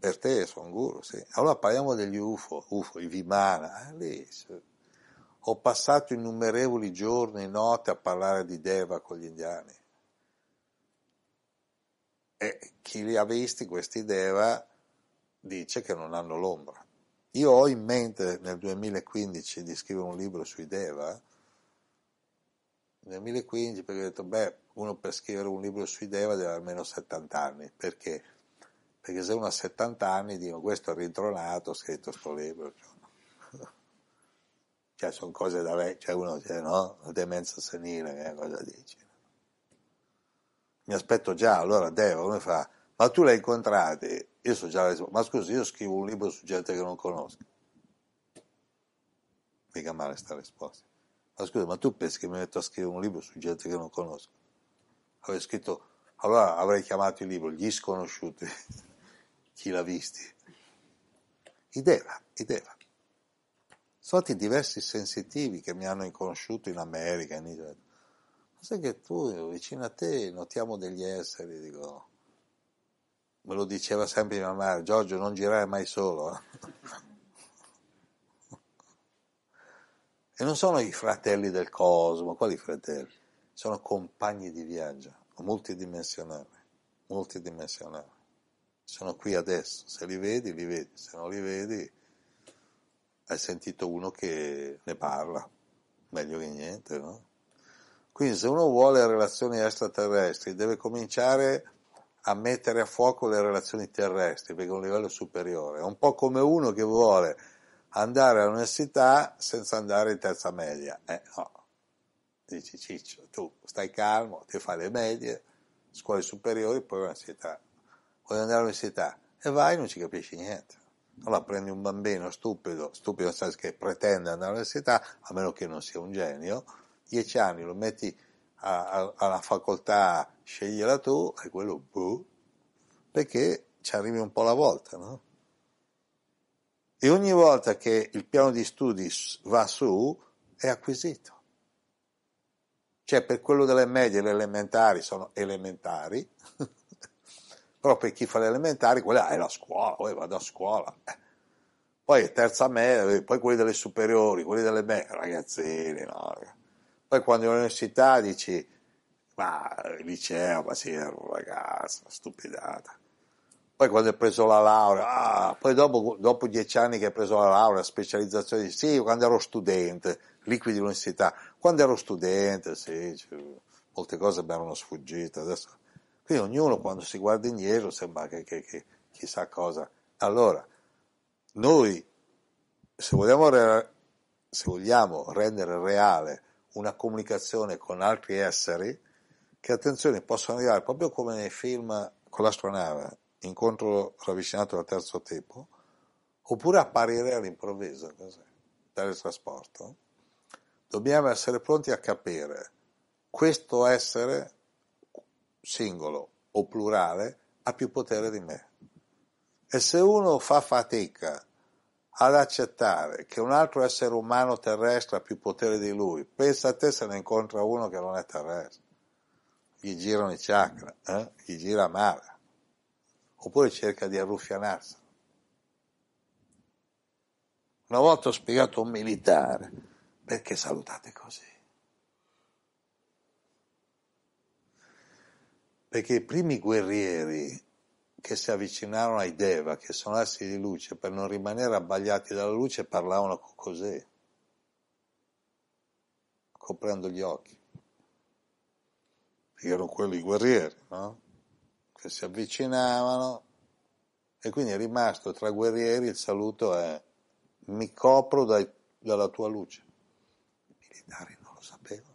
Speaker 5: Per te sono guru, sì. Allora parliamo degli UFO, UFO, i Vimana, eh, lì. Ho passato innumerevoli giorni e notte a parlare di Deva con gli indiani e chi li ha visti questi Deva dice che non hanno l'ombra. Io ho in mente nel 2015 di scrivere un libro sui Deva nel 2015 perché ho detto, beh, uno per scrivere un libro sui Deva deve almeno 70 anni, perché? Perché se uno ha 70 anni dico, questo è rintronato, ha scritto questo libro, cioè, sono cose da vecchio, cioè uno dice, no, la demenza senile, che cosa dici? Mi aspetto già, allora Deva, come fa? Ma tu l'hai incontrato? Io so già la risposta, ma scusi, io scrivo un libro su gente che non conosco. Mica male sta risposta. Ma scusa, ma tu pensi che mi metto a scrivere un libro su gente che non conosco? Avrei scritto, allora avrei chiamato il libro Gli sconosciuti, chi l'ha visti? I Deva, i Deva. Sono stati diversi sensitivi che mi hanno inconosciuto in America, in Israele. Ma sai che tu, vicino a te, notiamo degli esseri, dico, me lo diceva sempre mia madre, Giorgio non girare mai solo. Eh. E non sono i fratelli del cosmo, quali fratelli? Sono compagni di viaggio, multidimensionali, multidimensionali. Sono qui adesso, se li vedi, li vedi, se non li vedi, hai sentito uno che ne parla, meglio che niente, no? Quindi se uno vuole relazioni extraterrestri deve cominciare a mettere a fuoco le relazioni terrestri perché è un livello superiore, è un po' come uno che vuole andare all'università senza andare in terza media. Eh no, dici Ciccio, tu stai calmo, ti fai le medie, scuole superiori, poi all'università. Vuoi andare all'università e vai non ci capisci niente. Allora prendi un bambino stupido, stupido nel senso che pretende andare all'università, a meno che non sia un genio, dieci anni lo metti a, a, alla facoltà, scegliela tu, e quello, buh, perché ci arrivi un po' alla volta, no? e ogni volta che il piano di studi va su è acquisito. Cioè per quello delle medie le elementari sono elementari, però per chi fa le elementari quella è la scuola, poi vado a scuola. Eh. Poi terza media, poi quelli delle superiori, quelli delle medie, ragazzini, no? Poi quando all'università dici, ma il liceo, ma sì, ero un ragazzo, stupidata. Poi quando hai preso la laurea, ah, poi dopo, dopo, dieci anni che hai preso la laurea, specializzazione, sì, quando ero studente, liquidi l'università, quando ero studente, sì, molte cose mi erano sfuggite. Adesso, quindi ognuno quando si guarda indietro sembra che, che, che chissà cosa. Allora, noi, se vogliamo, se vogliamo rendere reale una comunicazione con altri esseri, che attenzione, possono arrivare proprio come nei film con l'astronave, incontro ravvicinato da terzo tipo, oppure apparire all'improvviso, così, teletrasporto, dobbiamo essere pronti a capire questo essere singolo o plurale ha più potere di me. E se uno fa fatica ad accettare che un altro essere umano terrestre ha più potere di lui, pensa a te se ne incontra uno che non è terrestre. Gli girano i chakra, eh? gli gira male oppure cerca di arruffianarselo. Una volta ho spiegato a un militare perché salutate così. Perché i primi guerrieri che si avvicinarono ai Deva, che sono esseri di luce, per non rimanere abbagliati dalla luce, parlavano così, coprendo gli occhi. Perché erano quelli guerrieri, no? che si avvicinavano e quindi è rimasto tra guerrieri il saluto è mi copro dai, dalla tua luce. I militari non lo sapevano.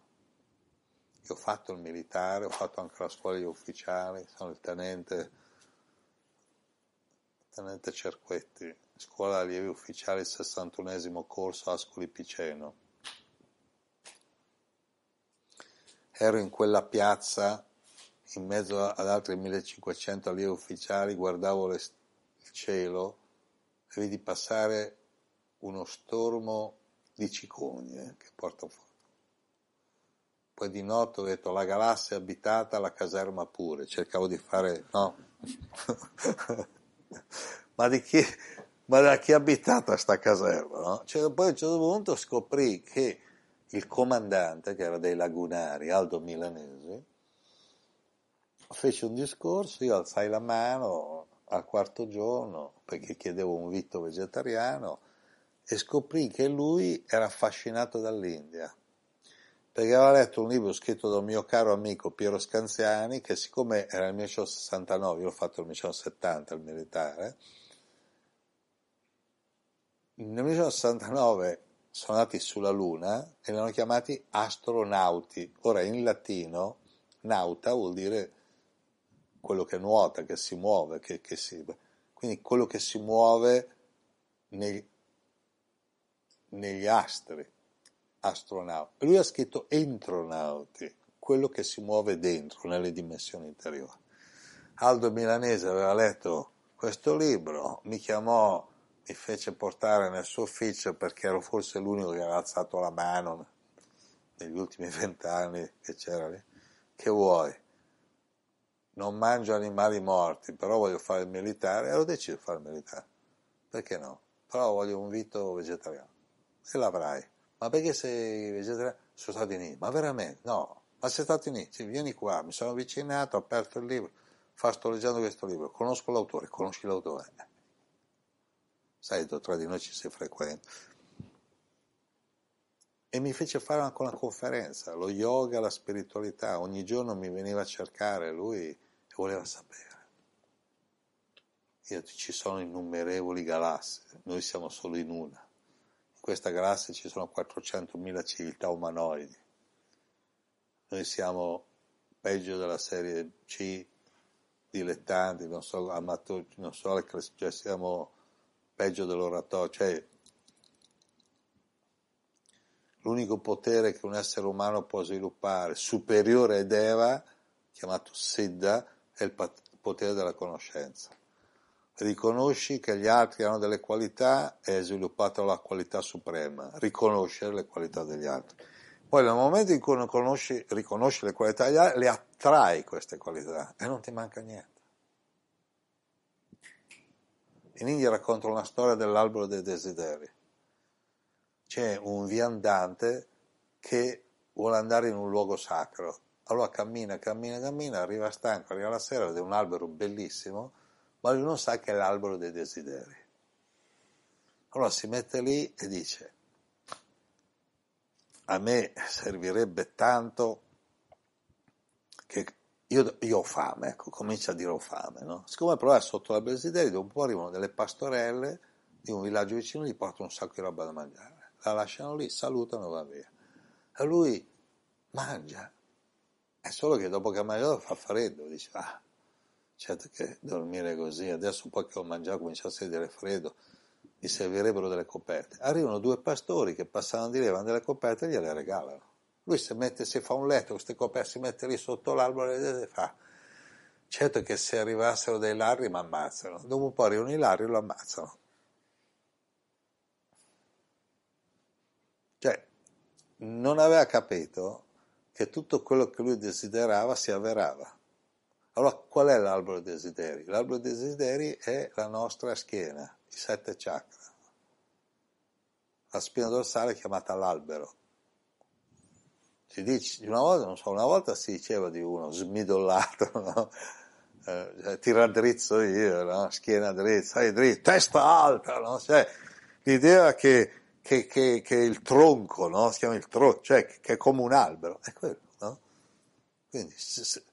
Speaker 5: Io ho fatto il militare, ho fatto anche la scuola degli ufficiali, sono il tenente, tenente Cerquetti, scuola allievi ufficiali, il 61 corso Ascoli Piceno. Ero in quella piazza in mezzo ad altri 1500 allievi ufficiali, guardavo le, il cielo e vidi passare uno stormo di cicogne che porta fuoco. Poi di notte ho detto la galassia abitata, la caserma pure, cercavo di fare, no? ma di chi, ma da chi è abitata sta caserma, no? Cioè, poi a un certo punto scoprì che il comandante, che era dei lagunari, Aldo Milanesi, fece un discorso, io alzai la mano al quarto giorno perché chiedevo un vitto vegetariano e scoprì che lui era affascinato dall'India perché aveva letto un libro scritto da un mio caro amico Piero Scanziani, che siccome era nel 1969, io l'ho fatto nel 1970 al militare, nel 1969 sono andati sulla Luna e li hanno chiamati astronauti. Ora in latino nauta vuol dire quello che nuota, che si muove, che, che si... quindi quello che si muove nei, negli astri, astronauti. Lui ha scritto entronauti, quello che si muove dentro, nelle dimensioni interiori. Aldo Milanese aveva letto questo libro, mi chiamò mi fece portare nel suo ufficio perché ero forse l'unico che aveva alzato la mano negli ultimi vent'anni che c'era lì. Che vuoi? Non mangio animali morti, però voglio fare il militare. Ero deciso di fare il militare. Perché no? Però voglio un vito vegetariano. E l'avrai. Ma perché sei vegetariano? Sono stato India. Ma veramente? No. Ma sei stato in India? Sì, vieni qua. Mi sono avvicinato, ho aperto il libro. Fa, sto leggendo questo libro. Conosco l'autore. Conosci l'autore? sai, tra di noi ci si frequenta. E mi fece fare anche una conferenza, lo yoga, la spiritualità, ogni giorno mi veniva a cercare lui e voleva sapere. Io, ci sono innumerevoli galassie, noi siamo solo in una. Questa galassia ci sono 400.000 civiltà umanoidi. Noi siamo peggio della serie C, dilettanti, non so, amatori, non so, cioè siamo peggio dell'oratorio, cioè l'unico potere che un essere umano può sviluppare, superiore ad Eva, chiamato Siddha, è il potere della conoscenza. Riconosci che gli altri hanno delle qualità e hai sviluppato la qualità suprema, riconoscere le qualità degli altri. Poi nel momento in cui conosci, riconosci le qualità degli altri, le attrai queste qualità e non ti manca niente. In India racconta una storia dell'albero dei desideri. C'è un viandante che vuole andare in un luogo sacro. Allora cammina, cammina, cammina, arriva stanco, arriva la sera, vede un albero bellissimo, ma non sa che è l'albero dei desideri. Allora si mette lì e dice, a me servirebbe tanto che io, io, ho fame, ecco, comincia a dire ho fame, no? Siccome però è sotto la desiderio, dopo un po' arrivano delle pastorelle di un villaggio vicino, gli portano un sacco di roba da mangiare, la lasciano lì, salutano e va via. E lui mangia, è solo che dopo che ha mangiato fa freddo, dice, ah, certo che dormire così, adesso poi che ho mangiato comincia a sedere freddo, gli servirebbero delle coperte. Arrivano due pastori che passano di lì, vanno delle coperte e gliele regalano. Lui si, mette, si fa un letto, queste coperte, si mette lì sotto l'albero e fa. Certo che se arrivassero dei larri mi ammazzano, dopo un po' arrivano i larri e lo ammazzano. Cioè, non aveva capito che tutto quello che lui desiderava si avverava. Allora, qual è l'albero dei desideri? L'albero dei desideri è la nostra schiena, i sette chakra. La spina dorsale è chiamata l'albero si dice, una volta, so, una volta si diceva di uno smidollato, no? eh, cioè, drizzo io, no? schiena dritta, sai, dritta, testa alta, no? cioè, l'idea che, che, che, che, il tronco, no? si chiama il tronco, cioè che è come un albero, è quello. No? Quindi se, se,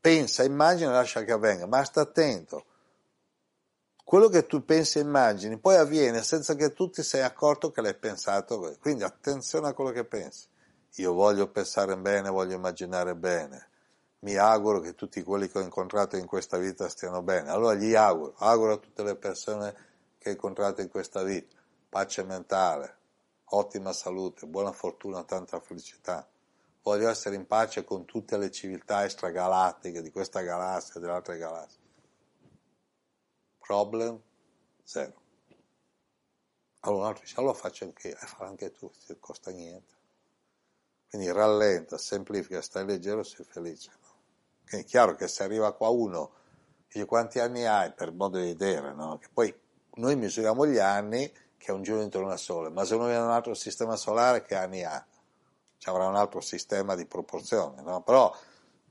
Speaker 5: pensa, immagina, lascia che avvenga, ma sta attento. Quello che tu pensi e immagini poi avviene senza che tu ti sei accorto che l'hai pensato, quindi attenzione a quello che pensi. Io voglio pensare bene, voglio immaginare bene. Mi auguro che tutti quelli che ho incontrato in questa vita stiano bene. Allora gli auguro, auguro a tutte le persone che ho incontrato in questa vita pace mentale, ottima salute, buona fortuna, tanta felicità. Voglio essere in pace con tutte le civiltà extragalattiche di questa galassia e delle altre galassie. Problem zero. Allora un altro dice, allora faccio anche io, e fa anche tu, ti costa niente. Quindi rallenta, semplifica, stai leggero, sei felice. No? È chiaro che se arriva qua uno, dice quanti anni hai per modo di vedere, no? Che poi noi misuriamo gli anni che è un giorno intorno al Sole, ma se uno viene da un altro sistema solare che anni ha? Ci avrà un altro sistema di proporzione, no? Però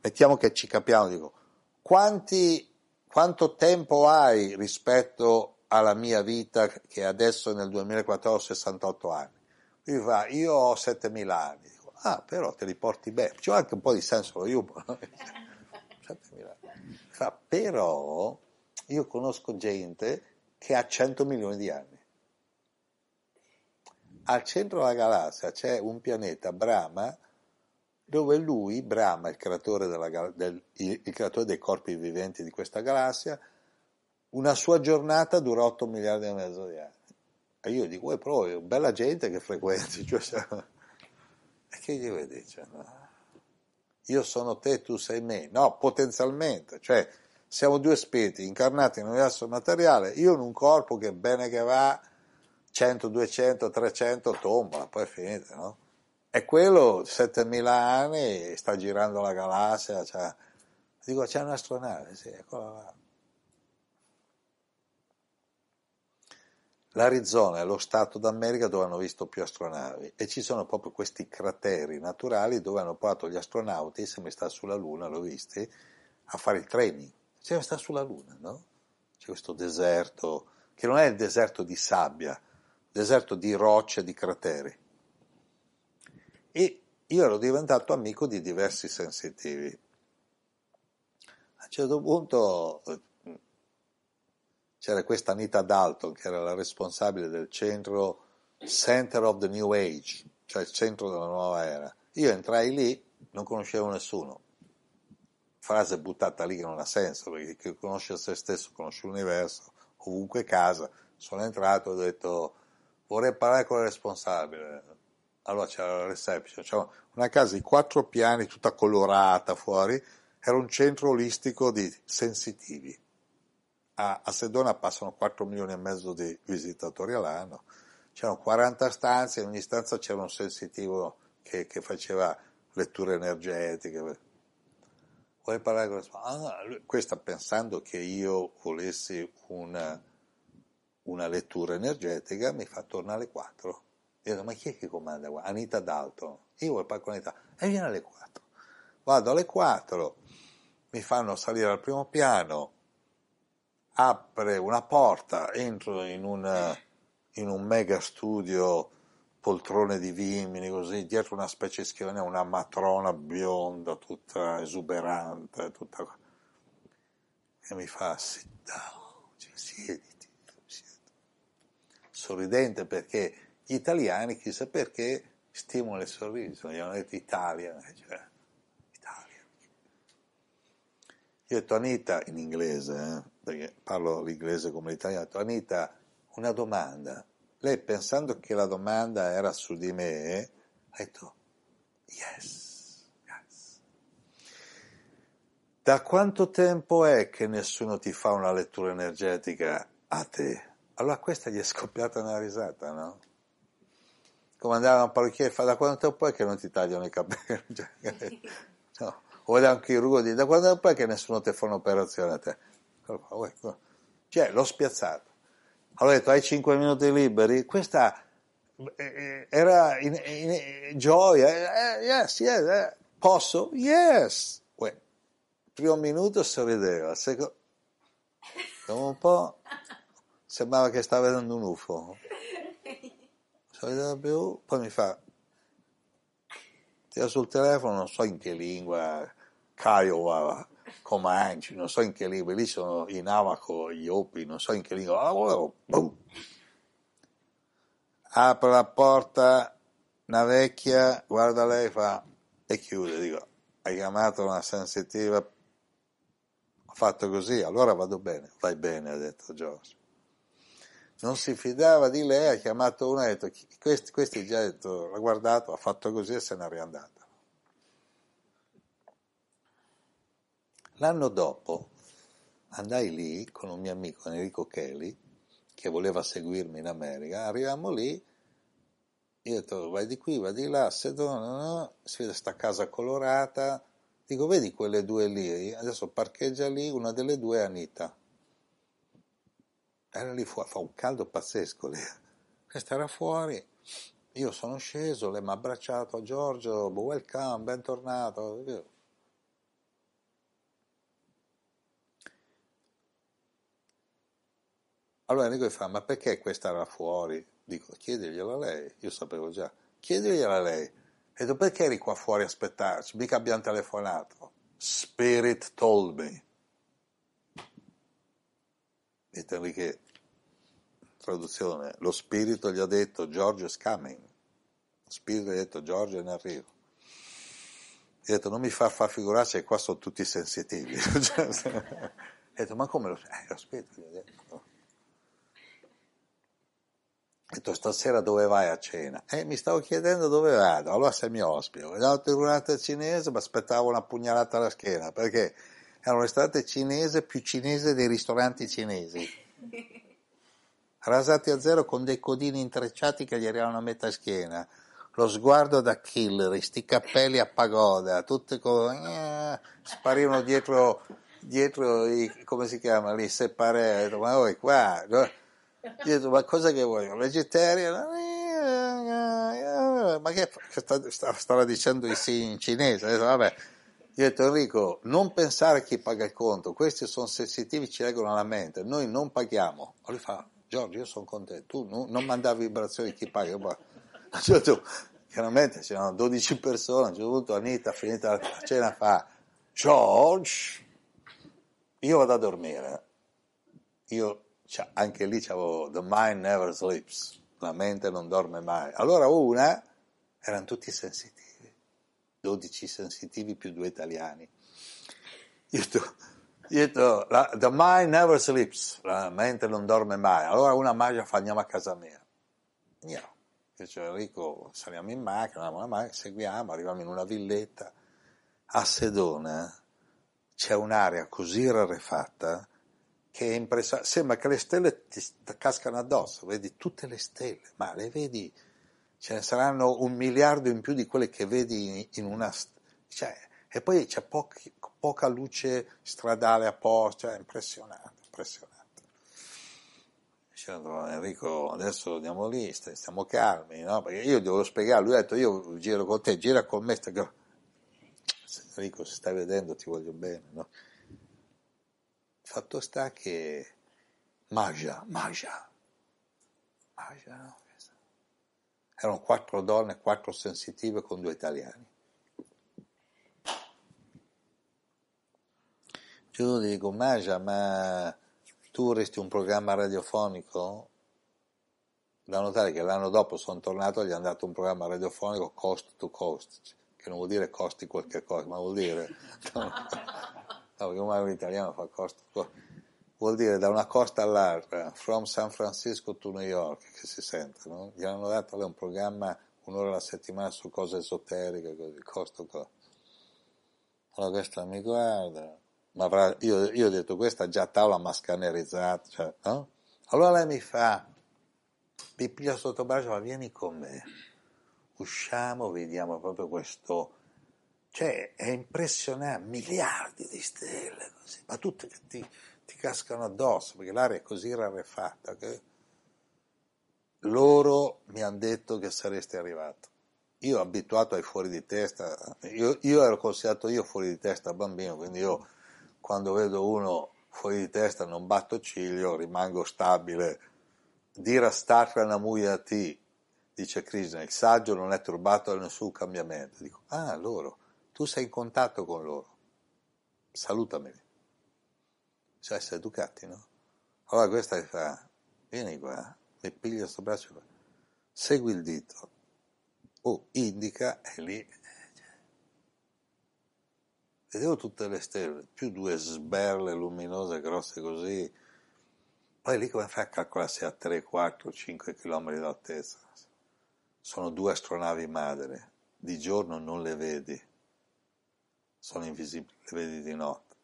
Speaker 5: mettiamo che ci capiamo, dico, quanti, quanto tempo hai rispetto alla mia vita che adesso nel 2014 ho 68 anni? Lui fa, io ho 7000 anni ah, però te li porti bene, c'è anche un po' di senso lo humor. No? Fa, però io conosco gente che ha 100 milioni di anni. Al centro della galassia c'è un pianeta, Brahma, dove lui, Brahma, il creatore, della, del, il, il creatore dei corpi viventi di questa galassia, una sua giornata dura 8 miliardi e mezzo di anni. E io dico, è proprio bella gente che frequenti, cioè, e che gli dire? Cioè, no? Io sono te, tu sei me. No, potenzialmente, cioè siamo due spiriti incarnati in un universo materiale, io in un corpo che bene che va, 100, 200, 300, tombola, poi è finita, no? E quello, 7000 anni, sta girando la galassia, cioè, dico, c'è un'astronave, sì, eccola là. L'Arizona è lo stato d'America dove hanno visto più astronavi e ci sono proprio questi crateri naturali dove hanno portato gli astronauti, se mi sta sulla Luna, l'ho visti, a fare il training. Cioè, sta sulla Luna, no? C'è questo deserto, che non è il deserto di sabbia, deserto di rocce, di crateri. E io ero diventato amico di diversi sensitivi. A un certo punto c'era questa Anita Dalton che era la responsabile del centro Center of the New Age, cioè il centro della nuova era. Io entrai lì, non conoscevo nessuno. Frase buttata lì che non ha senso, perché chi conosce se stesso conosce l'universo, ovunque casa. Sono entrato e ho detto vorrei parlare con il responsabile. Allora c'era la reception, c'era una casa di quattro piani, tutta colorata fuori, era un centro olistico di sensitivi a, a Sedona passano 4 milioni e mezzo di visitatori all'anno, c'erano 40 stanze, in ogni stanza c'era un sensitivo che, che faceva letture energetiche. Vuoi parlare con la ah, Questa pensando che io volessi una, una lettura energetica, mi fa tornare alle 4. Io dico, ma chi è che comanda qua? Anita Dalton. Io parlare con Anita. E viene alle 4. Vado alle 4, mi fanno salire al primo piano, apre una porta, entro in un, in un mega studio, poltrone di vimini, così, dietro una specie di schiavina, una matrona bionda, tutta esuberante, tutta... e mi fa, sit down, siediti. Sorridente perché gli italiani, chissà perché, stimolano il sorriso, gli hanno detto Italia, cioè, Io ho detto Anita in inglese, eh, perché parlo l'inglese come l'italiano, ho detto Anita, una domanda. Lei pensando che la domanda era su di me, ha detto yes, yes. Da quanto tempo è che nessuno ti fa una lettura energetica a te? Allora questa gli è scoppiata una risata, no? Come andare a parrucchiere e fa da quanto tempo è che non ti tagliano i capelli? Cioè, no o da un chirurgo da quando poi che nessuno ti fa un'operazione a te? Cioè, l'ho spiazzato. Allora ho detto, hai 5 minuti liberi? Questa eh, eh, era in, in, gioia. Eh, yes, yes, eh. posso? Yes. Uè. Primo minuto sorrideva, secondo dopo un po' sembrava che stava vedendo un UFO. Sorrideva più, poi mi fa, tira sul telefono, non so in che lingua, Kiowa, Comanche, non so in che lingua, lì sono i Navajo, gli Opi, non so in che lingua, boom. apre la porta, una vecchia, guarda lei, fa e chiude, dico, hai chiamato una sensitiva, ho fatto così, allora vado bene, vai bene, ha detto George. Non si fidava di lei, ha chiamato uno e ha detto, questi, questi già detto, l'ha guardato, ha fatto così e se n'è riandato. L'anno dopo andai lì con un mio amico Enrico Kelly, che voleva seguirmi in America, arriviamo lì, io ho detto vai di qui, vai di là, sedona, si vede sta casa colorata, dico vedi quelle due lì, adesso parcheggia lì, una delle due è Anita. Era lì fuori, fa un caldo pazzesco lì, questa era fuori, io sono sceso, lei mi ha abbracciato, Giorgio, welcome, bentornato, Allora Enrico fa, ma perché questa era fuori? Dico, chiediglielo a lei, io sapevo già, chiediglielo a lei. E detto, perché eri qua fuori a aspettarci? Mica abbiamo telefonato. Spirit told me. Detto Enrique, traduzione, lo spirito gli ha detto George is coming. Lo spirito gli ha detto George è in arrivo. Gli ha detto non mi fa far figurarsi che qua sono tutti sensitivi. ha detto ma come lo, eh, lo spirito gli ha detto. Ha detto stasera dove vai a cena? E eh, mi stavo chiedendo dove vado, allora sei mio ospite. Ho andato in cinese, mi aspettavo una pugnalata alla schiena, perché era un ristorante cinese più cinese dei ristoranti cinesi. Rasati a zero con dei codini intrecciati che gli arrivavano a metà schiena. Lo sguardo da killer, sti cappelli a pagoda, tutte con... Eh, sparivano dietro, dietro i, come si chiama lì, separé, ma voi qua... No? Detto, ma cosa che vuoi? Vegetariano? Ma che stava dicendo in cinese? Detto, vabbè. Io Enrico, non pensare a chi paga il conto, questi sono sensitivi, ci leggono alla mente, noi non paghiamo. Ma lui fa, Giorgio, io sono con te, tu non mandare vibrazioni chi paga. A un certo punto, chiaramente c'erano 12 persone, a un certo punto Anita, finita la cena, fa, George, io vado a dormire. Io cioè, anche lì c'avevo The Mind Never Sleeps, la mente non dorme mai. Allora una, erano tutti sensitivi, 12 sensitivi più due italiani. Io detto, la, The Mind Never Sleeps, la mente non dorme mai. Allora una magia fa, andiamo a casa mia. Io dicevo, Enrico, saliamo in macchina, andiamo alla macchina, seguiamo, arriviamo in una villetta. A Sedona c'è un'area così rarefatta che è impressionante, sembra che le stelle ti cascano addosso, vedi tutte le stelle, ma le vedi, ce ne saranno un miliardo in più di quelle che vedi in una... Cioè, e poi c'è pochi, poca luce stradale apposta, cioè impressionante, impressionante. Dicendo Enrico, adesso andiamo lì, stiamo calmi, no? Perché io devo spiegare, lui ha detto io giro con te, gira con me, Enrico se stai vedendo ti voglio bene, no? Fatto sta che Magia, Magia, Magia, no? Erano quattro donne, quattro sensitive con due italiani. Io dico, Magia, ma tu resti un programma radiofonico? Da notare che l'anno dopo sono tornato e gli hanno dato un programma radiofonico cost to cost, che non vuol dire costi qualche cosa, ma vuol dire... No, perché un italiano fa costa, vuol dire da una costa all'altra, from San Francisco to New York, che si sente, no? Gli hanno dato un programma un'ora alla settimana su cose esoteriche, così, costo qua. Allora questa mi guarda, io, io, ho detto questa già tavola ma scannerizzata, cioè, no? Allora lei mi fa, mi piglia sotto braccio, ma vieni con me, usciamo, vediamo proprio questo cioè, è impressionante, miliardi di stelle così, ma tutte che ti, ti cascano addosso, perché l'aria è così rarefatta che loro mi hanno detto che sareste arrivato. Io abituato ai fuori di testa, io, io ero considerato io fuori di testa bambino, quindi io quando vedo uno fuori di testa non batto ciglio, rimango stabile. Dire a Starkra Namuya T, dice Krishna, il saggio non è turbato da nessun cambiamento. Dico, ah, loro tu sei in contatto con loro, salutameli. Cioè, essere educati, no? Allora questa fa, vieni qua, mi piglia questo braccio qua, segui il dito, oh, indica, e lì, vedevo tutte le stelle, più due sberle luminose grosse così, poi lì come fai a calcolare se a 3, 4, 5 km d'altezza? Sono due astronavi madre, di giorno non le vedi, sono invisibili, le vedi di notte,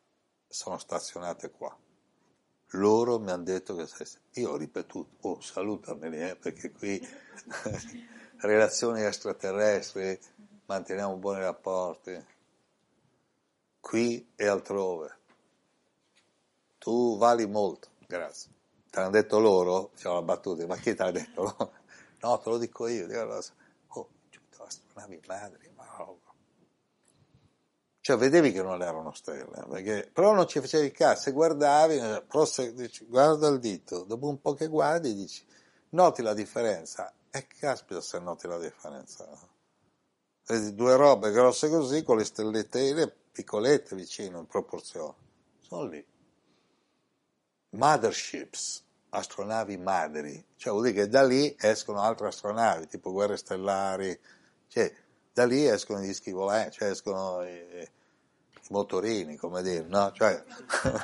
Speaker 5: sono stazionate qua. Loro mi hanno detto che sei... Io ho ripetuto, oh salutameli, eh, perché qui relazioni extraterrestri, manteniamo buoni rapporti, qui e altrove. Tu vali molto, grazie. Te l'hanno detto loro? C'è la battuta, ma chi te l'ha detto? No, te lo dico io. Oh, astronavi madri, ma oh, cioè vedevi che non erano stelle, perché, però non ci facevi caso, se guardavi, però se dici, guarda il dito, dopo un po' che guardi dici, noti la differenza, e caspita se noti la differenza. Vedi due robe grosse così con le stellette piccolette vicino in proporzione. Sono lì. Motherships, astronavi madri, cioè vuol dire che da lì escono altre astronavi, tipo guerre stellari, cioè da lì escono gli schivolanti, cioè escono i, i, motorini, come dire, no? Cioè,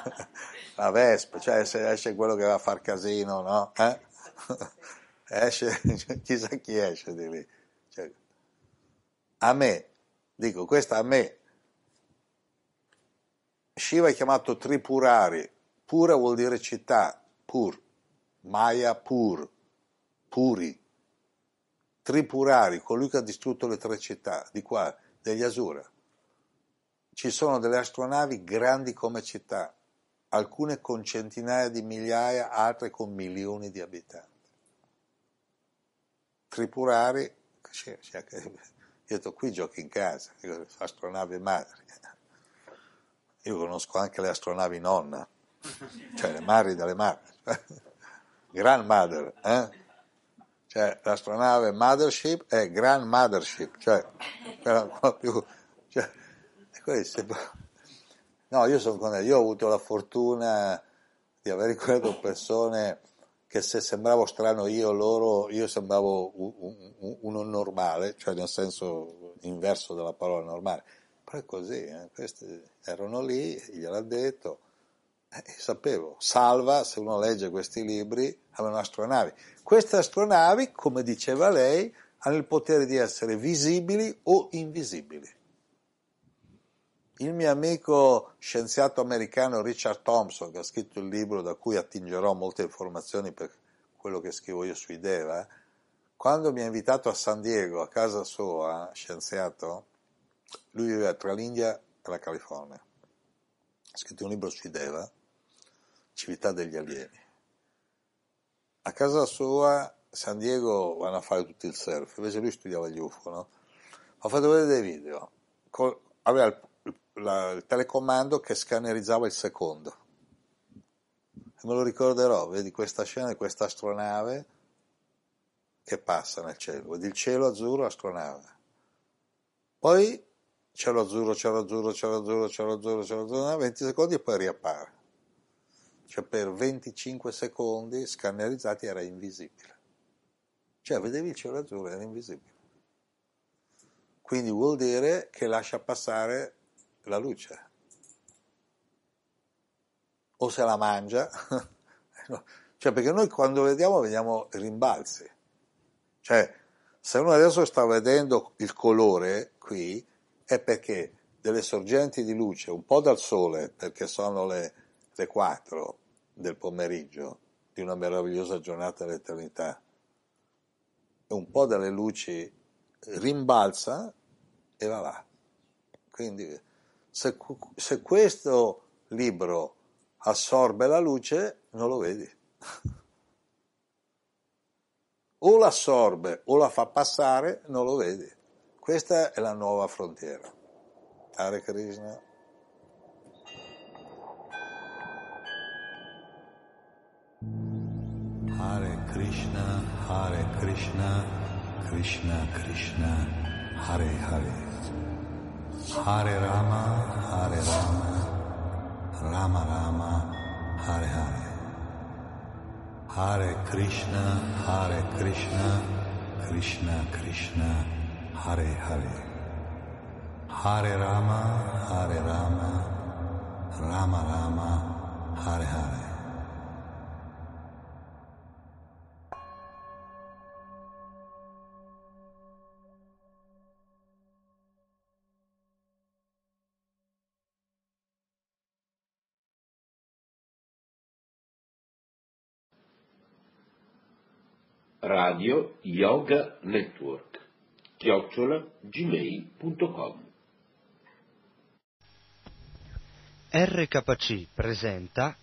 Speaker 5: la Vespa, cioè se esce quello che va a far casino, no? Eh? esce, chissà chi esce di lì. Cioè, a me, dico, questa a me, Shiva è chiamato Tripurari, pura vuol dire città, pur, Maya pur, puri, Tripurari, colui che ha distrutto le tre città, di qua, degli Asura. Ci sono delle astronavi grandi come città, alcune con centinaia di migliaia, altre con milioni di abitanti. Tripurari, detto qui giochi in casa, astronavi madri. Io conosco anche le astronavi nonna, cioè le madri delle madri, grandmother, eh? cioè l'astronave mothership è grand mothership, cioè quella più, cioè, questo, no, io sono con io ho avuto la fortuna di aver incontrato persone che se sembravo strano io loro, io sembravo uno normale, cioè nel senso inverso della parola normale, è così, eh? questi erano lì, gliel'ha detto, eh, sapevo, salva, se uno legge questi libri, avevano astronavi. Queste astronavi, come diceva lei, hanno il potere di essere visibili o invisibili. Il mio amico scienziato americano Richard Thompson, che ha scritto il libro da cui attingerò molte informazioni per quello che scrivo io sui Deva, quando mi ha invitato a San Diego, a casa sua, scienziato, lui viveva tra l'India e la California. Ha scritto un libro sui Deva, Civiltà degli alieni. A casa sua, San Diego, vanno a fare tutto il surf, invece lui studiava gli UFO, no? Ha fatto vedere dei video, aveva il la, il telecomando che scannerizzava il secondo. E me lo ricorderò, vedi questa scena di questa astronave che passa nel cielo, vedi il cielo azzurro, astronave. Poi cielo azzurro, cielo azzurro, cielo azzurro, cielo azzurro, cielo azzurro, 20 secondi e poi riappare. Cioè per 25 secondi scannerizzati era invisibile. Cioè vedevi il cielo azzurro, era invisibile. Quindi vuol dire che lascia passare la luce. O se la mangia, cioè perché noi quando vediamo vediamo rimbalzi. Cioè, se uno adesso sta vedendo il colore qui, è perché delle sorgenti di luce, un po' dal sole, perché sono le, le 4 del pomeriggio di una meravigliosa giornata dell'eternità, e un po' dalle luci rimbalza e va là. Quindi se, se questo libro assorbe la luce, non lo vedi. o l'assorbe o la fa passare, non lo vedi. Questa è la nuova frontiera. Hare Krishna.
Speaker 6: Hare Krishna, Hare Krishna, Krishna Krishna, Hare Hare. Hare Rama, Hare Rama, Rama Rama, Hare Hare. Hare Krishna, Hare Krishna, Krishna Krishna, Hare Hare. Hare Rama, Hare Rama, Rama Rama, Hare Hare.
Speaker 4: Radio Yoga Network chiocciola gmail.com
Speaker 7: RKC presenta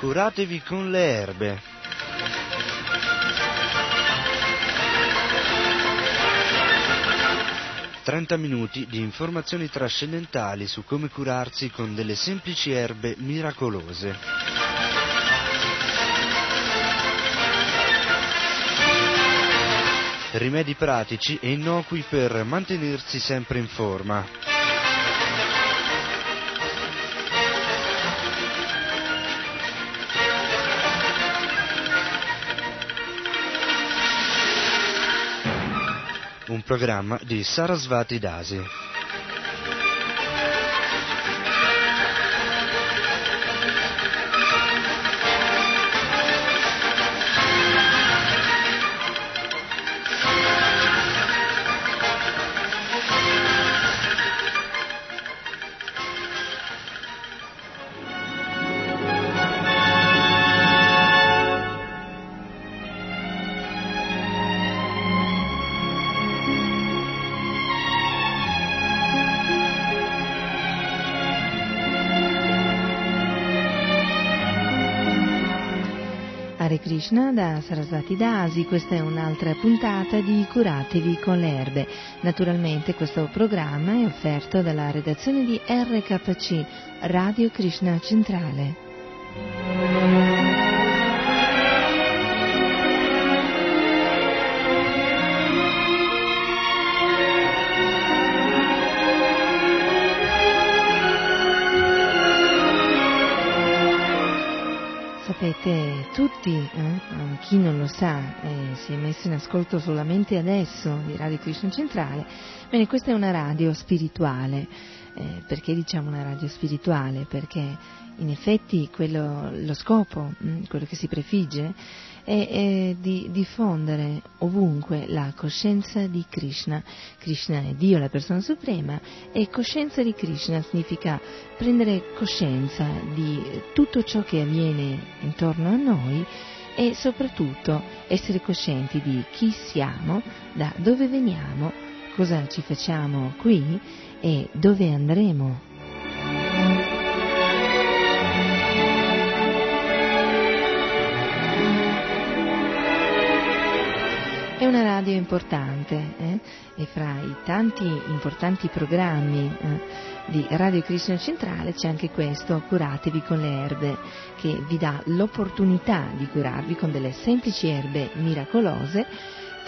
Speaker 7: Curatevi con le erbe 30 minuti di informazioni trascendentali su come curarsi con delle semplici erbe miracolose. Rimedi pratici e innocui per mantenersi sempre in forma. Programma di Sarasvati Dasi.
Speaker 8: Sarasvati Dasi, questa è un'altra puntata di Curatevi con le erbe. Naturalmente questo programma è offerto dalla redazione di RKC, Radio Krishna Centrale. Sapete tutti, eh? chi non lo sa, eh, si è messo in ascolto solamente adesso di Radio Krishna Centrale, bene, questa è una radio spirituale. Eh, perché diciamo una radio spirituale? Perché in effetti quello, lo scopo, mh, quello che si prefigge, è, è di diffondere ovunque la coscienza di Krishna. Krishna è Dio, la persona suprema, e coscienza di Krishna significa prendere coscienza di tutto ciò che avviene intorno a noi e soprattutto essere coscienti di chi siamo, da dove veniamo, cosa ci facciamo qui e dove andremo. È una radio importante eh? e fra i tanti importanti programmi eh, di Radio Krishna Centrale c'è anche questo, Curatevi con le erbe, che vi dà l'opportunità di curarvi con delle semplici erbe miracolose,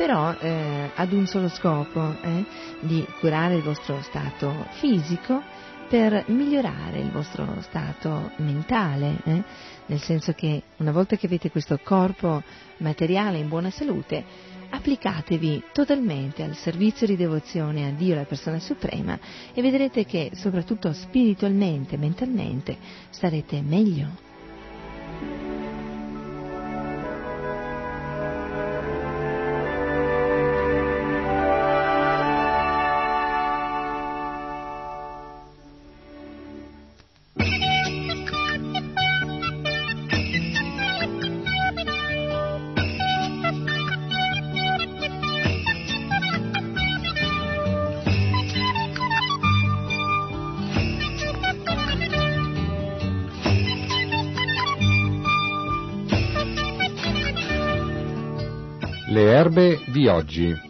Speaker 8: però eh, ad un solo scopo, eh, di curare il vostro stato fisico per migliorare il vostro stato mentale, eh? nel senso che una volta che avete questo corpo materiale in buona salute, applicatevi totalmente al servizio di devozione a Dio, la persona suprema, e vedrete che soprattutto spiritualmente, mentalmente, starete meglio.
Speaker 9: Oggi.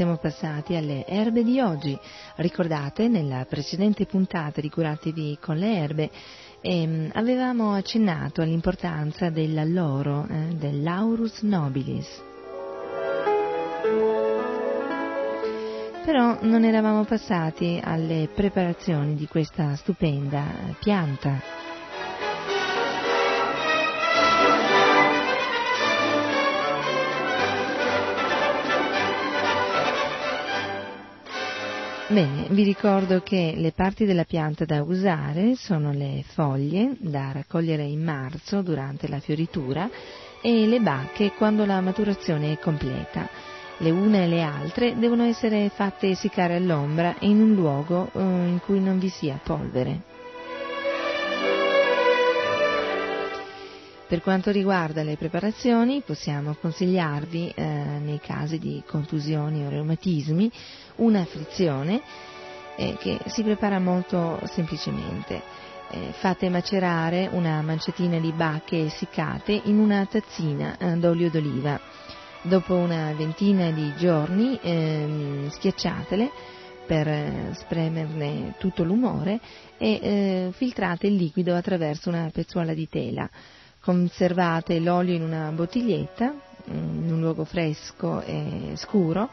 Speaker 8: Siamo passati alle erbe di oggi. Ricordate, nella precedente puntata di Curatevi con le erbe ehm, avevamo accennato all'importanza dell'alloro, eh, dell'aurus nobilis. Però non eravamo passati alle preparazioni di questa stupenda pianta. Bene, vi ricordo che le parti della pianta da usare sono le foglie da raccogliere in marzo durante la fioritura e le bacche quando la maturazione è completa. Le une e le altre devono essere fatte essiccare all'ombra in un luogo eh, in cui non vi sia polvere. Per quanto riguarda le preparazioni, possiamo consigliarvi, eh, nei casi di contusioni o reumatismi, una frizione eh, che si prepara molto semplicemente. Eh, fate macerare una manciatina di bacche essiccate in una tazzina eh, d'olio d'oliva. Dopo una ventina di giorni ehm, schiacciatele per eh, spremerne tutto l'umore e eh, filtrate il liquido attraverso una pezzuola di tela conservate l'olio in una bottiglietta, in un luogo fresco e scuro,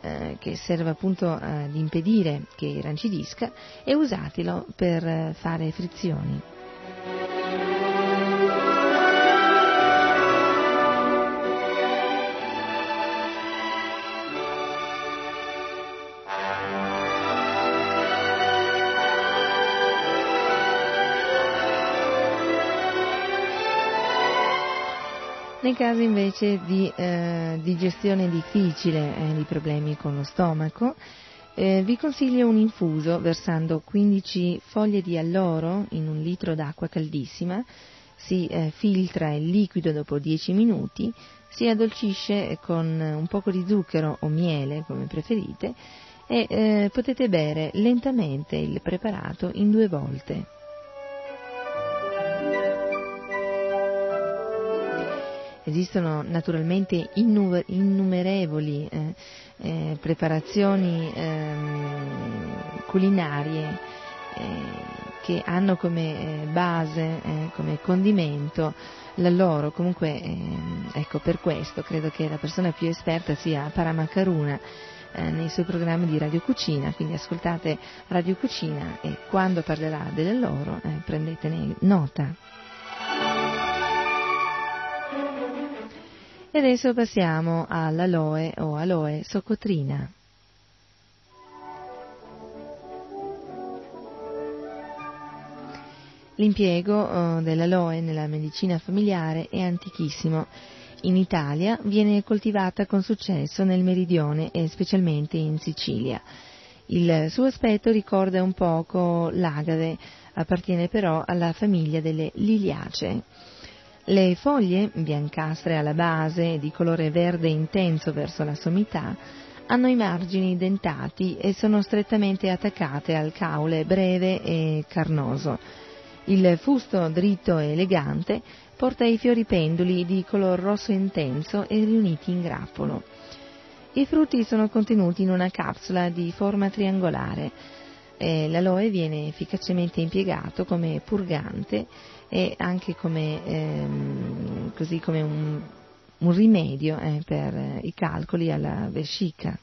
Speaker 8: eh, che serve appunto ad impedire che irrancidisca, e usatelo per fare frizioni. Nei casi invece di eh, digestione difficile eh, di problemi con lo stomaco, eh, vi consiglio un infuso versando 15 foglie di alloro in un litro d'acqua caldissima, si eh, filtra il liquido dopo 10 minuti, si addolcisce con un poco di zucchero o miele, come preferite, e eh, potete bere lentamente il preparato in due volte. Esistono naturalmente innumerevoli eh, eh, preparazioni ehm, culinarie eh, che hanno come eh, base, eh, come condimento l'alloro. Comunque, ehm, ecco, per questo credo che la persona più esperta sia Paramacaruna eh, nei suoi programmi di Radio Cucina, quindi ascoltate Radio Cucina e quando parlerà dell'alloro prendetene nota. E adesso passiamo all'aloe o aloe socotrina. L'impiego eh, dell'aloe nella medicina familiare è antichissimo. In Italia viene coltivata con successo nel meridione e specialmente in Sicilia. Il suo aspetto ricorda un poco l'agave, appartiene però alla famiglia delle liliacee. Le foglie, biancastre alla base e di colore verde intenso verso la sommità, hanno i margini dentati e sono strettamente attaccate al caule breve e carnoso. Il fusto dritto e elegante porta i fiori penduli di color rosso intenso e riuniti in grappolo. I frutti sono contenuti in una capsula di forma triangolare. Eh, l'aloe viene efficacemente impiegato come purgante e anche come, ehm, come un, un rimedio eh, per i calcoli alla vescica.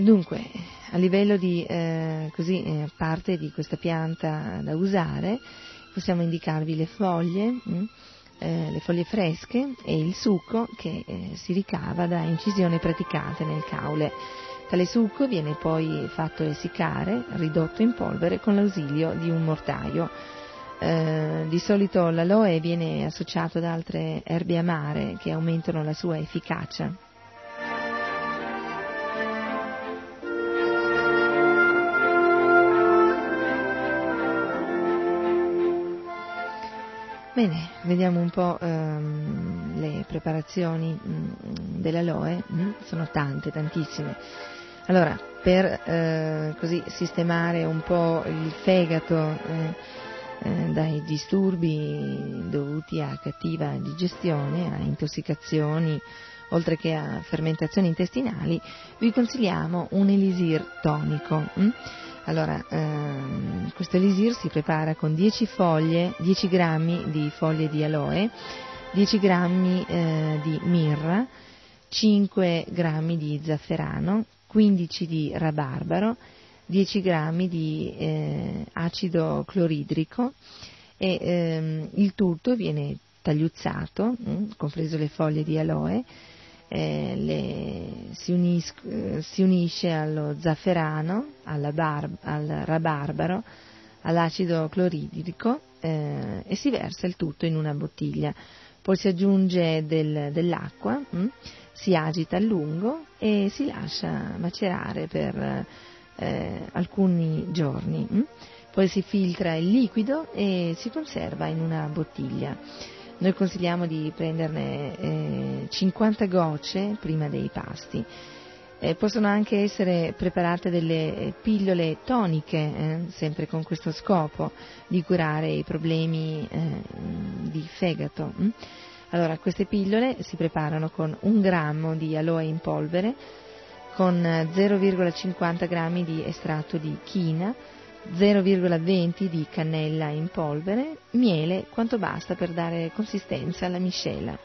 Speaker 8: Dunque, a livello di, eh, così, eh, parte di questa pianta da usare, possiamo indicarvi le foglie, mh, mm, eh, le foglie fresche e il succo che eh, si ricava da incisioni praticate nel caule. Tale succo viene poi fatto essiccare, ridotto in polvere con l'ausilio di un mortaio. Eh, di solito l'aloe viene associato ad altre erbe amare che aumentano la sua efficacia. Bene, vediamo un po' ehm, le preparazioni mh, mm, dell'aloe, mh, sono tante, tantissime. Allora, per eh, così sistemare un po' il fegato eh, eh, dai disturbi dovuti a cattiva digestione, a intossicazioni, oltre che a fermentazioni intestinali, vi consigliamo un elisir tonico. Hm? Allora, ehm, questo elisir si prepara con 10 foglie, 10 grammi di foglie di aloe, 10 grammi eh, di mirra, 5 grammi di zafferano, 15 di rabarbaro, 10 grammi di eh, acido cloridrico e ehm, il tutto viene tagliuzzato, mh, compreso le foglie di aloe, eh, le, si, unis, eh, si, unisce allo zafferano, bar, al rabarbaro, all'acido cloridrico eh, e si versa il tutto in una bottiglia. Poi si aggiunge del, dell'acqua, mh, mm, si agita a lungo e si lascia macerare per eh, alcuni giorni. Mm. Poi si filtra il liquido e si conserva in una bottiglia. Noi consigliamo di prenderne eh, 50 gocce prima dei pasti. Eh, possono anche essere preparate delle pillole toniche, eh, sempre con questo scopo di curare i problemi eh, di fegato. Hm? Allora, queste pillole si preparano con un grammo di aloe in polvere, con 0,50 grammi di estratto di china, 0,20 di cannella in polvere, miele, quanto basta per dare consistenza alla miscela.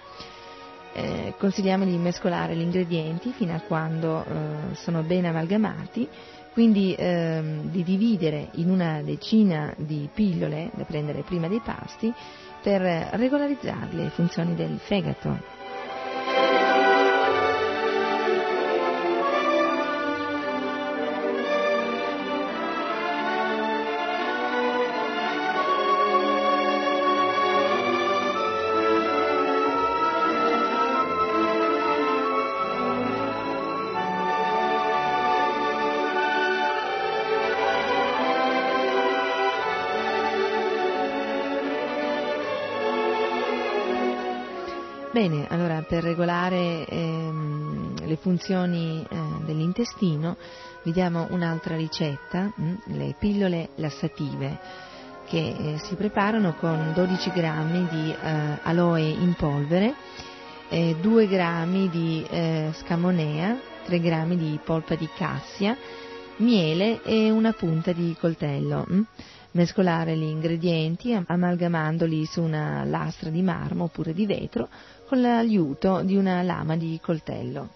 Speaker 8: Eh, consigliamo di mescolare gli ingredienti fino a quando eh, sono ben amalgamati, quindi ehm, di dividere in una decina di pillole da prendere prima dei pasti per regolarizzare le funzioni del fegato. Per regolare ehm, le funzioni eh, dell'intestino vi diamo un'altra ricetta, mh, mm, le pillole lassative che eh, si preparano con 12 grammi di eh, aloe in polvere, 2 grammi di eh, scamonea, 3 grammi di polpa di cassia, miele e una punta di coltello. Mh. Mm mescolare gli ingredienti amalgamandoli su una lastra di marmo oppure di vetro con l'aiuto di una lama di coltello.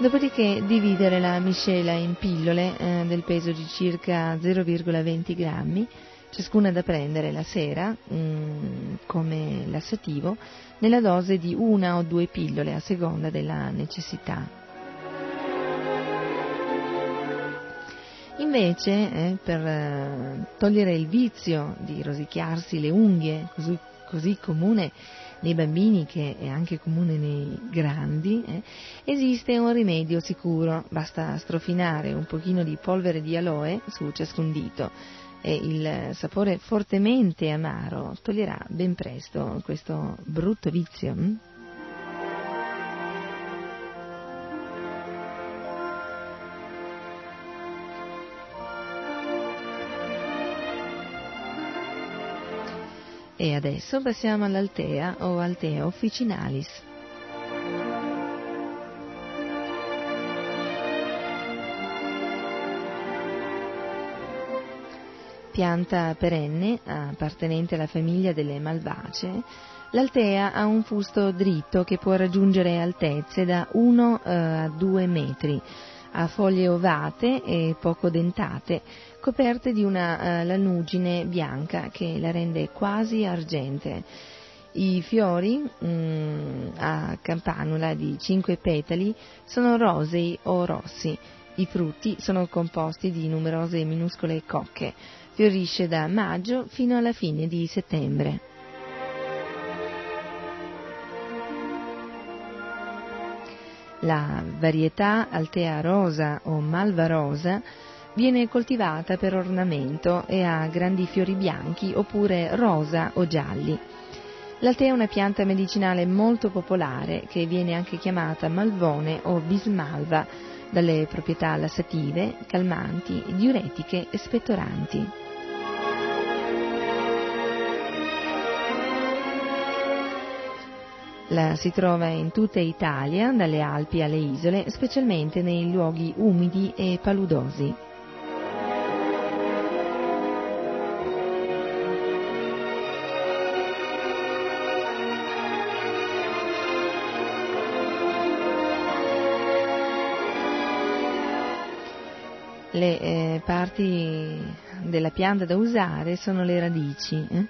Speaker 8: Dopodiché dividere la miscela in pillole eh, del peso di circa 0,20 grammi ciascuna da prendere la sera mh, mm, come lassativo nella dose di una o due pillole a seconda della necessità. Invece, eh, per eh, togliere il vizio di rosicchiarsi le unghie, così, così comune nei bambini che è anche comune nei grandi, eh, esiste un rimedio sicuro, basta strofinare un pochino di polvere di aloe su ciascun dito e il sapore fortemente amaro toglierà ben presto questo brutto vizio. Hm? E adesso passiamo all'Altea o Altea officinalis. pianta perenne appartenente alla famiglia delle malvacee, l'altea ha un fusto dritto che può raggiungere altezze da 1 eh, a 2 metri, ha foglie ovate e poco dentate, coperte di una uh, lanugine bianca che la rende quasi argente. I fiori mm, a campanula di 5 petali sono rosei o rossi. I frutti sono composti di numerose minuscole cocche fiorisce da maggio fino alla fine di settembre. La varietà Altea rosa o Malva rosa viene coltivata per ornamento e ha grandi fiori bianchi oppure rosa o gialli. L'altea è una pianta medicinale molto popolare che viene anche chiamata malvone o bismalva dalle proprietà lassative, calmanti, diuretiche e spettoranti. La si trova in tutta Italia, dalle Alpi alle isole, specialmente nei luoghi umidi e paludosi. le eh, parti della pianta da usare sono le radici, eh,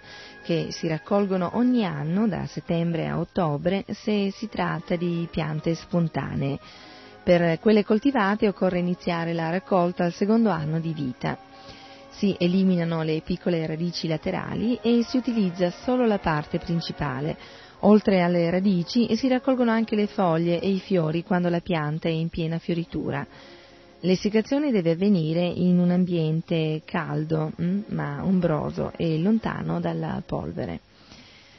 Speaker 8: che si raccolgono ogni anno da settembre a ottobre se si tratta di piante spontanee. Per quelle coltivate occorre iniziare la raccolta al secondo anno di vita. Si eliminano le piccole radici laterali e si utilizza solo la parte principale. Oltre alle radici si raccolgono anche le foglie e i fiori quando la pianta è in piena fioritura. L'essiccazione deve avvenire in un ambiente caldo, mm, ma ombroso e lontano dalla polvere.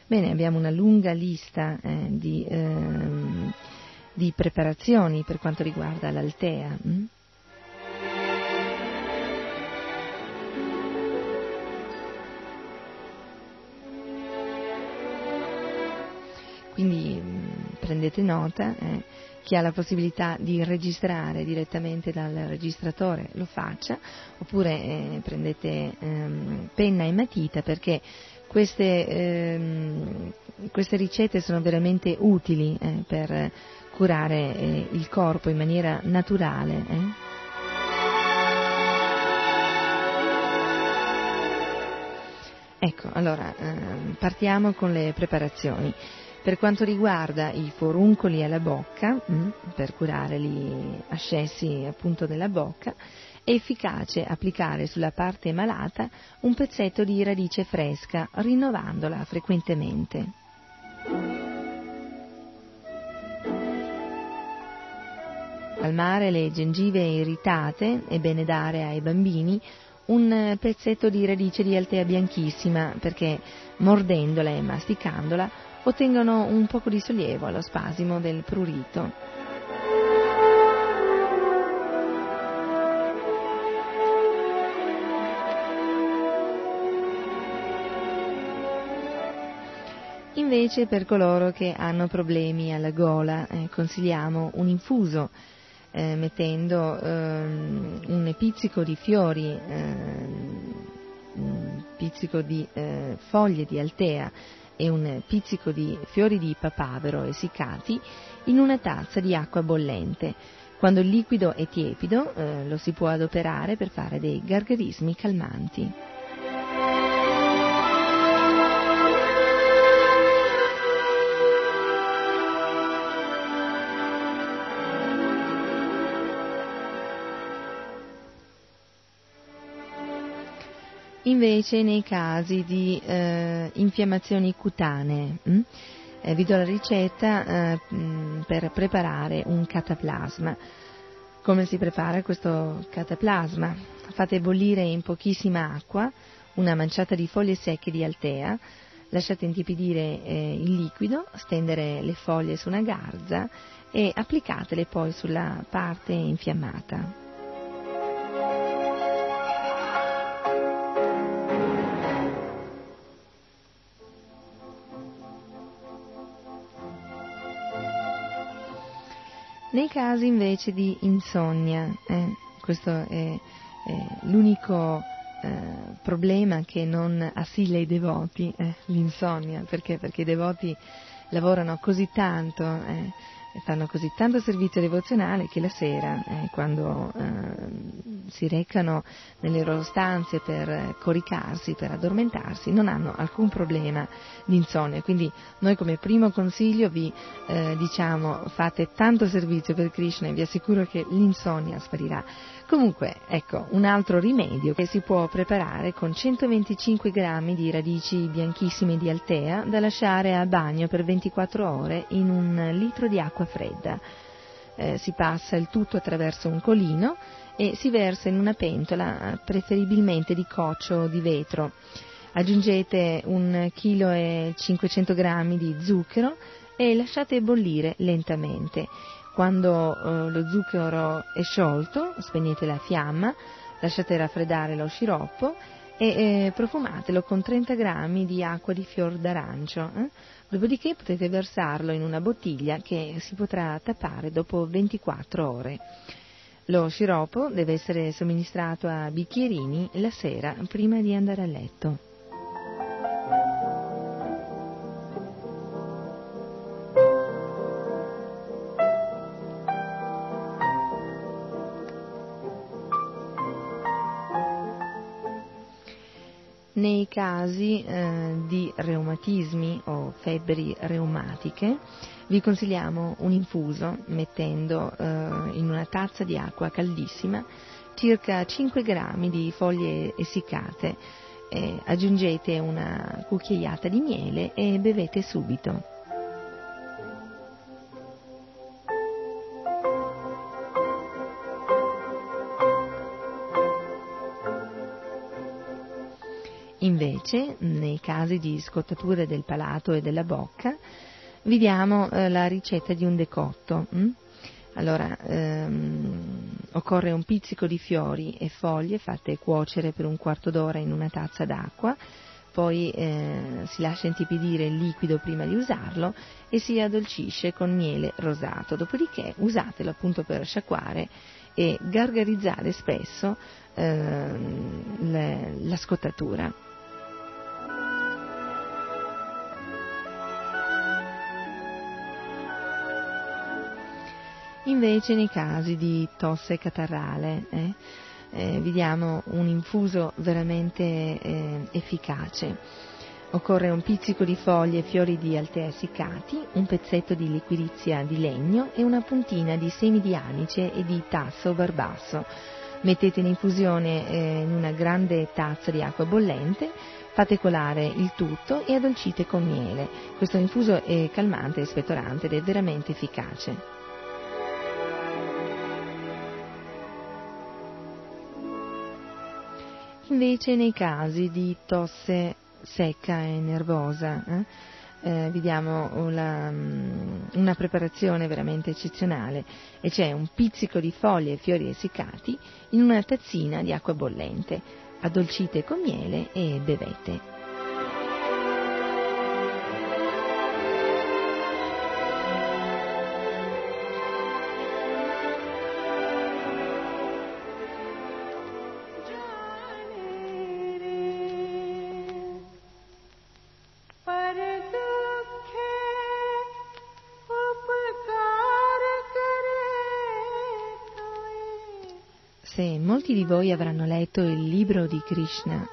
Speaker 8: Bene, abbiamo una lunga lista eh, di, eh, di, preparazioni per quanto riguarda l'altea. Mm? Quindi mm, prendete nota. Eh, chi ha la possibilità di registrare direttamente dal registratore lo faccia, oppure eh, prendete ehm, penna e matita perché queste, ehm, queste, ricette sono veramente utili eh, per curare eh, il corpo in maniera naturale. Eh. Ecco, allora ehm, partiamo con le preparazioni. Per quanto riguarda i foruncoli alla bocca, mm, per curare gli ascessi appunto della bocca, è efficace applicare sulla parte malata un pezzetto di radice fresca, rinnovandola frequentemente. Calmare le gengive irritate è bene dare ai bambini un pezzetto di radice di altea bianchissima perché mordendola e masticandola ottengono un poco di sollievo allo spasimo del prurito. Invece per coloro che hanno problemi alla gola eh, consigliamo un infuso eh, mettendo ehm, un pizzico di fiori, ehm, un pizzico di eh, foglie di altea e un pizzico di fiori di papavero essiccati in una tazza di acqua bollente. Quando il liquido è tiepido eh, lo si può adoperare per fare dei gargarismi calmanti. Invece nei casi di eh, infiammazioni cutanee, mh? Hm, eh, vi do la ricetta eh, mh, per preparare un cataplasma. Come si prepara questo cataplasma? Fate bollire in pochissima acqua una manciata di foglie secche di altea, lasciate intipidire eh, il liquido, stendere le foglie su una garza e applicatele poi sulla parte infiammata. Nei casi invece di insonnia, eh, questo è, è l'unico eh, problema che non assilla i devoti, eh, l'insonnia, perché? Perché i devoti lavorano così tanto eh, fanno così tanto servizio devozionale che la sera, eh, quando eh, si recano nelle loro stanze per coricarsi, per addormentarsi, non hanno alcun problema di insonnia. Quindi noi come primo consiglio vi eh, diciamo fate tanto servizio per Krishna e vi assicuro che l'insonnia sparirà. Comunque, ecco, un altro rimedio che si può preparare con 125 grammi di radici bianchissime di altea da lasciare a bagno per 24 ore in un litro di acqua fredda. Eh, si passa il tutto attraverso un colino e si versa in una pentola, preferibilmente di coccio di vetro. Aggiungete un chilo e 500 grammi di zucchero e lasciate bollire lentamente. Quando eh, lo zucchero è sciolto, spegnete la fiamma, lasciate raffreddare lo sciroppo e eh, profumatelo con 30 grammi di acqua di fior d'arancio. Eh? Dopodiché potete versarlo in una bottiglia che si potrà tappare dopo 24 ore. Lo sciroppo deve essere somministrato a bicchierini la sera prima di andare a letto. Casi eh, di reumatismi o febbri reumatiche vi consigliamo un infuso mettendo eh, in una tazza di acqua caldissima circa 5 grammi di foglie essiccate, eh, aggiungete una cucchiaiata di miele e bevete subito. Nei casi di scottature del palato e della bocca, vi diamo eh, la ricetta di un decotto. Hm? Allora, ehm, occorre un pizzico di fiori e foglie fatte cuocere per un quarto d'ora in una tazza d'acqua, poi eh, si lascia intipidire il liquido prima di usarlo e si addolcisce con miele rosato, dopodiché usatelo appunto per sciacquare e gargarizzare spesso eh, le, la scottatura. Invece nei casi di tosse catarrale eh, eh, vi diamo un infuso veramente eh, efficace. Occorre un pizzico di foglie e fiori di altea essiccati, un pezzetto di liquirizia di legno e una puntina di semi di anice e di tasso barbasso. Mettete l'infusione eh, in una grande tazza di acqua bollente, fate colare il tutto e addolcite con miele. Questo infuso è calmante e spettorante ed è veramente efficace. Invece nei casi di tosse secca e nervosa eh, eh, vi diamo una, mm, una, preparazione veramente eccezionale e c'è un pizzico di foglie e fiori essiccati in una tazzina di acqua bollente. Addolcite con miele e bevete. Molti di voi avranno letto il libro di Krishna,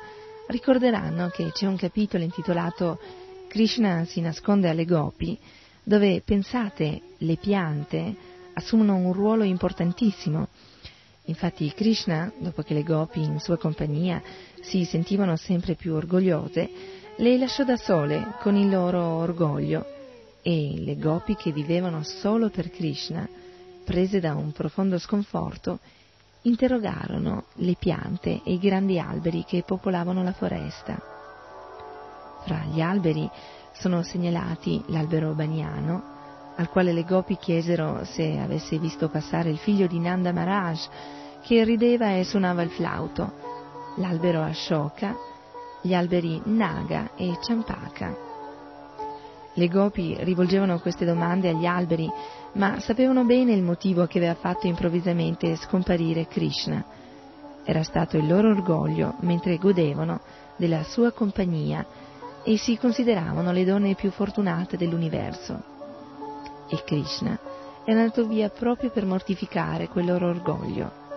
Speaker 8: ricorderanno che c'è un capitolo intitolato Krishna si nasconde alle gopi, dove pensate le piante assumono un ruolo importantissimo. Infatti Krishna, dopo che le gopi in sua compagnia si sentivano sempre più orgogliose, le lasciò da sole con il loro orgoglio e le gopi che vivevano solo per Krishna, prese da un profondo sconforto, interrogarono le piante e i grandi alberi che popolavano la foresta. Fra gli alberi sono segnalati l'albero baniano, al quale le gopi chiesero se avesse visto passare il figlio di Nanda Maharaj, che rideva e suonava il flauto, l'albero Ashoka, gli alberi Naga e Champaka. Le gopi rivolgevano queste domande agli alberi ma sapevano bene il motivo che aveva fatto improvvisamente scomparire Krishna. Era stato il loro orgoglio mentre godevano della sua compagnia e si consideravano le donne più fortunate dell'universo. E Krishna è andato via proprio per mortificare quel loro orgoglio.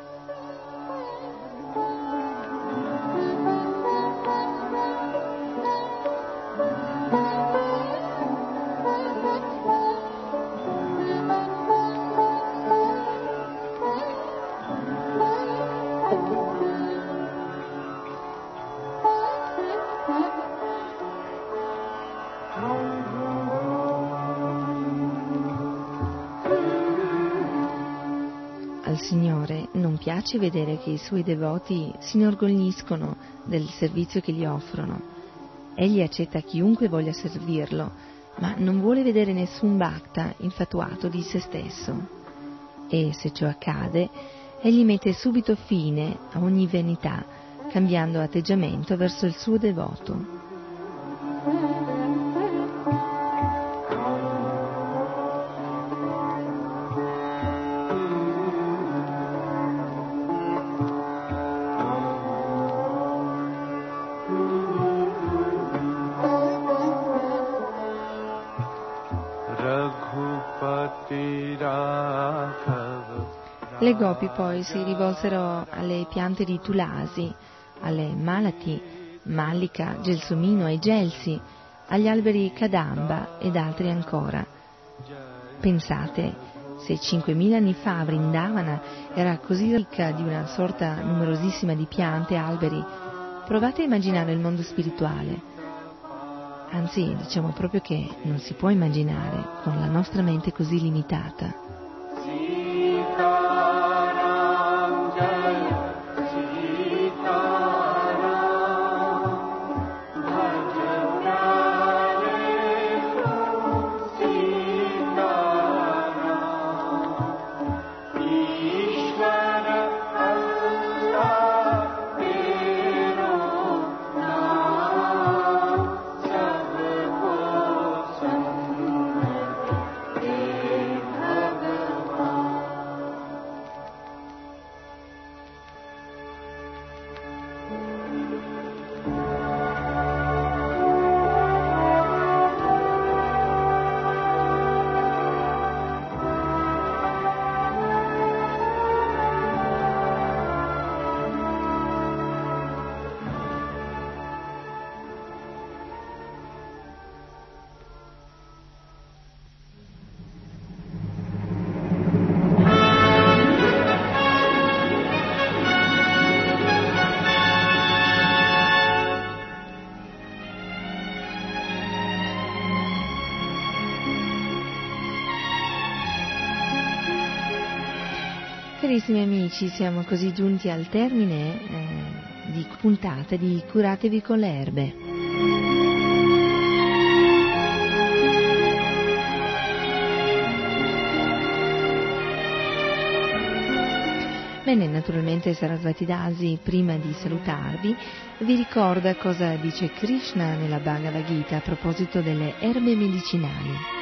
Speaker 8: Piace vedere che i suoi devoti si inorgogliscono del servizio che gli offrono. Egli accetta chiunque voglia servirlo, ma non vuole vedere nessun bhakta infatuato di se stesso. E se ciò accade, egli mette subito fine a ogni vanità, cambiando atteggiamento verso il suo devoto. Gopi poi si rivolsero alle piante di Tulasi, alle Malati, Mallica, Gelsomino e Gelsi, agli alberi Cadamba ed altri ancora. Pensate, se 5.000 anni fa Vrindavana era così ricca di una sorta numerosissima di piante e alberi, provate a immaginare il mondo spirituale. Anzi, diciamo proprio che non si può immaginare con la nostra mente così limitata. Amici, siamo così giunti al termine eh, di puntate di Curatevi con le erbe. Bene, naturalmente Sarasvati Dasi, prima di salutarvi, vi ricorda cosa dice Krishna nella Bhagavad Gita a proposito delle erbe medicinali.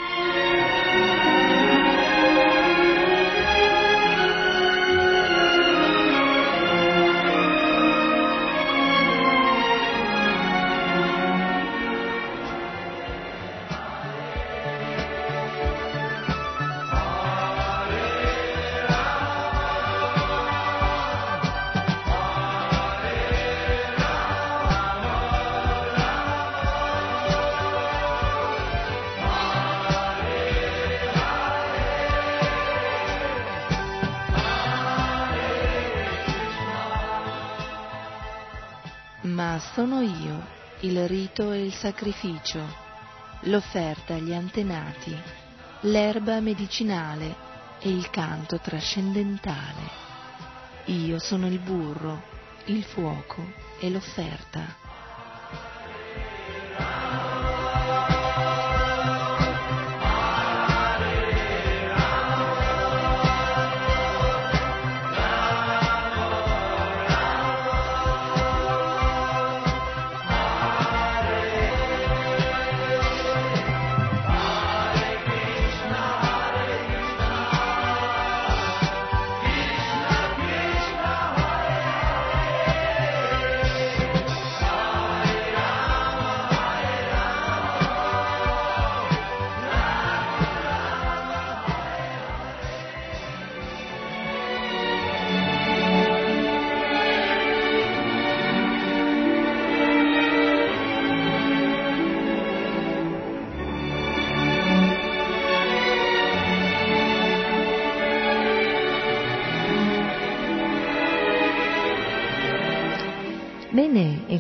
Speaker 8: Sono io il rito e il sacrificio, l'offerta agli antenati, l'erba medicinale e il canto trascendentale. Io sono il burro, il fuoco e l'offerta.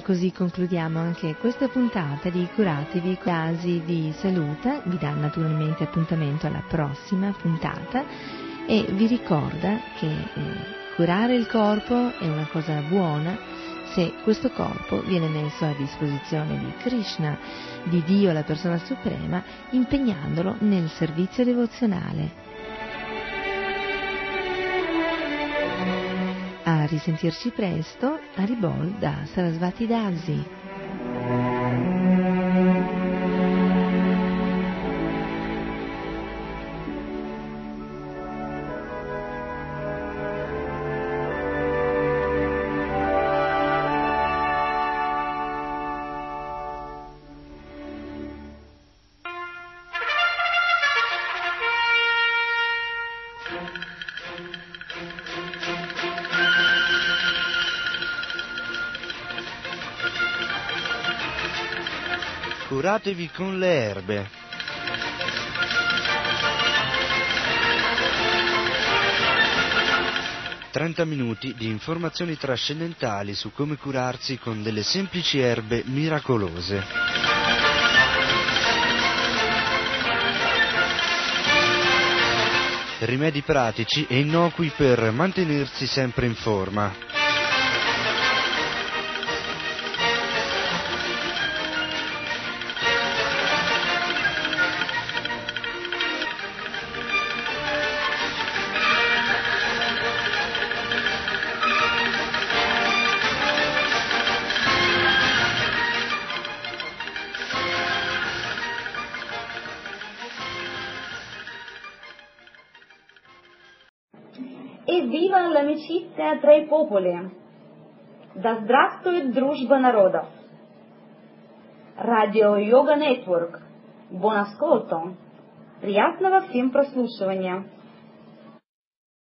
Speaker 8: Così concludiamo anche questa puntata di Curatevi Quasi vi saluta, vi dà naturalmente appuntamento alla prossima puntata e vi ricorda che eh, curare il corpo è una cosa buona se questo corpo viene messo a disposizione di Krishna, di Dio la persona suprema, impegnandolo nel servizio devozionale. A risentirci presto, a Ribol da Sarasvati Dasi.
Speaker 7: Curatevi con le erbe. Trenta minuti di informazioni trascendentali su come curarsi con delle semplici erbe miracolose. rimedi pratici e innocui per mantenersi sempre in forma.
Speaker 10: I popoli! Да здравствует дружба народов! Радио Йога Нетворк. Ascolto! Приятного всем прослушивания!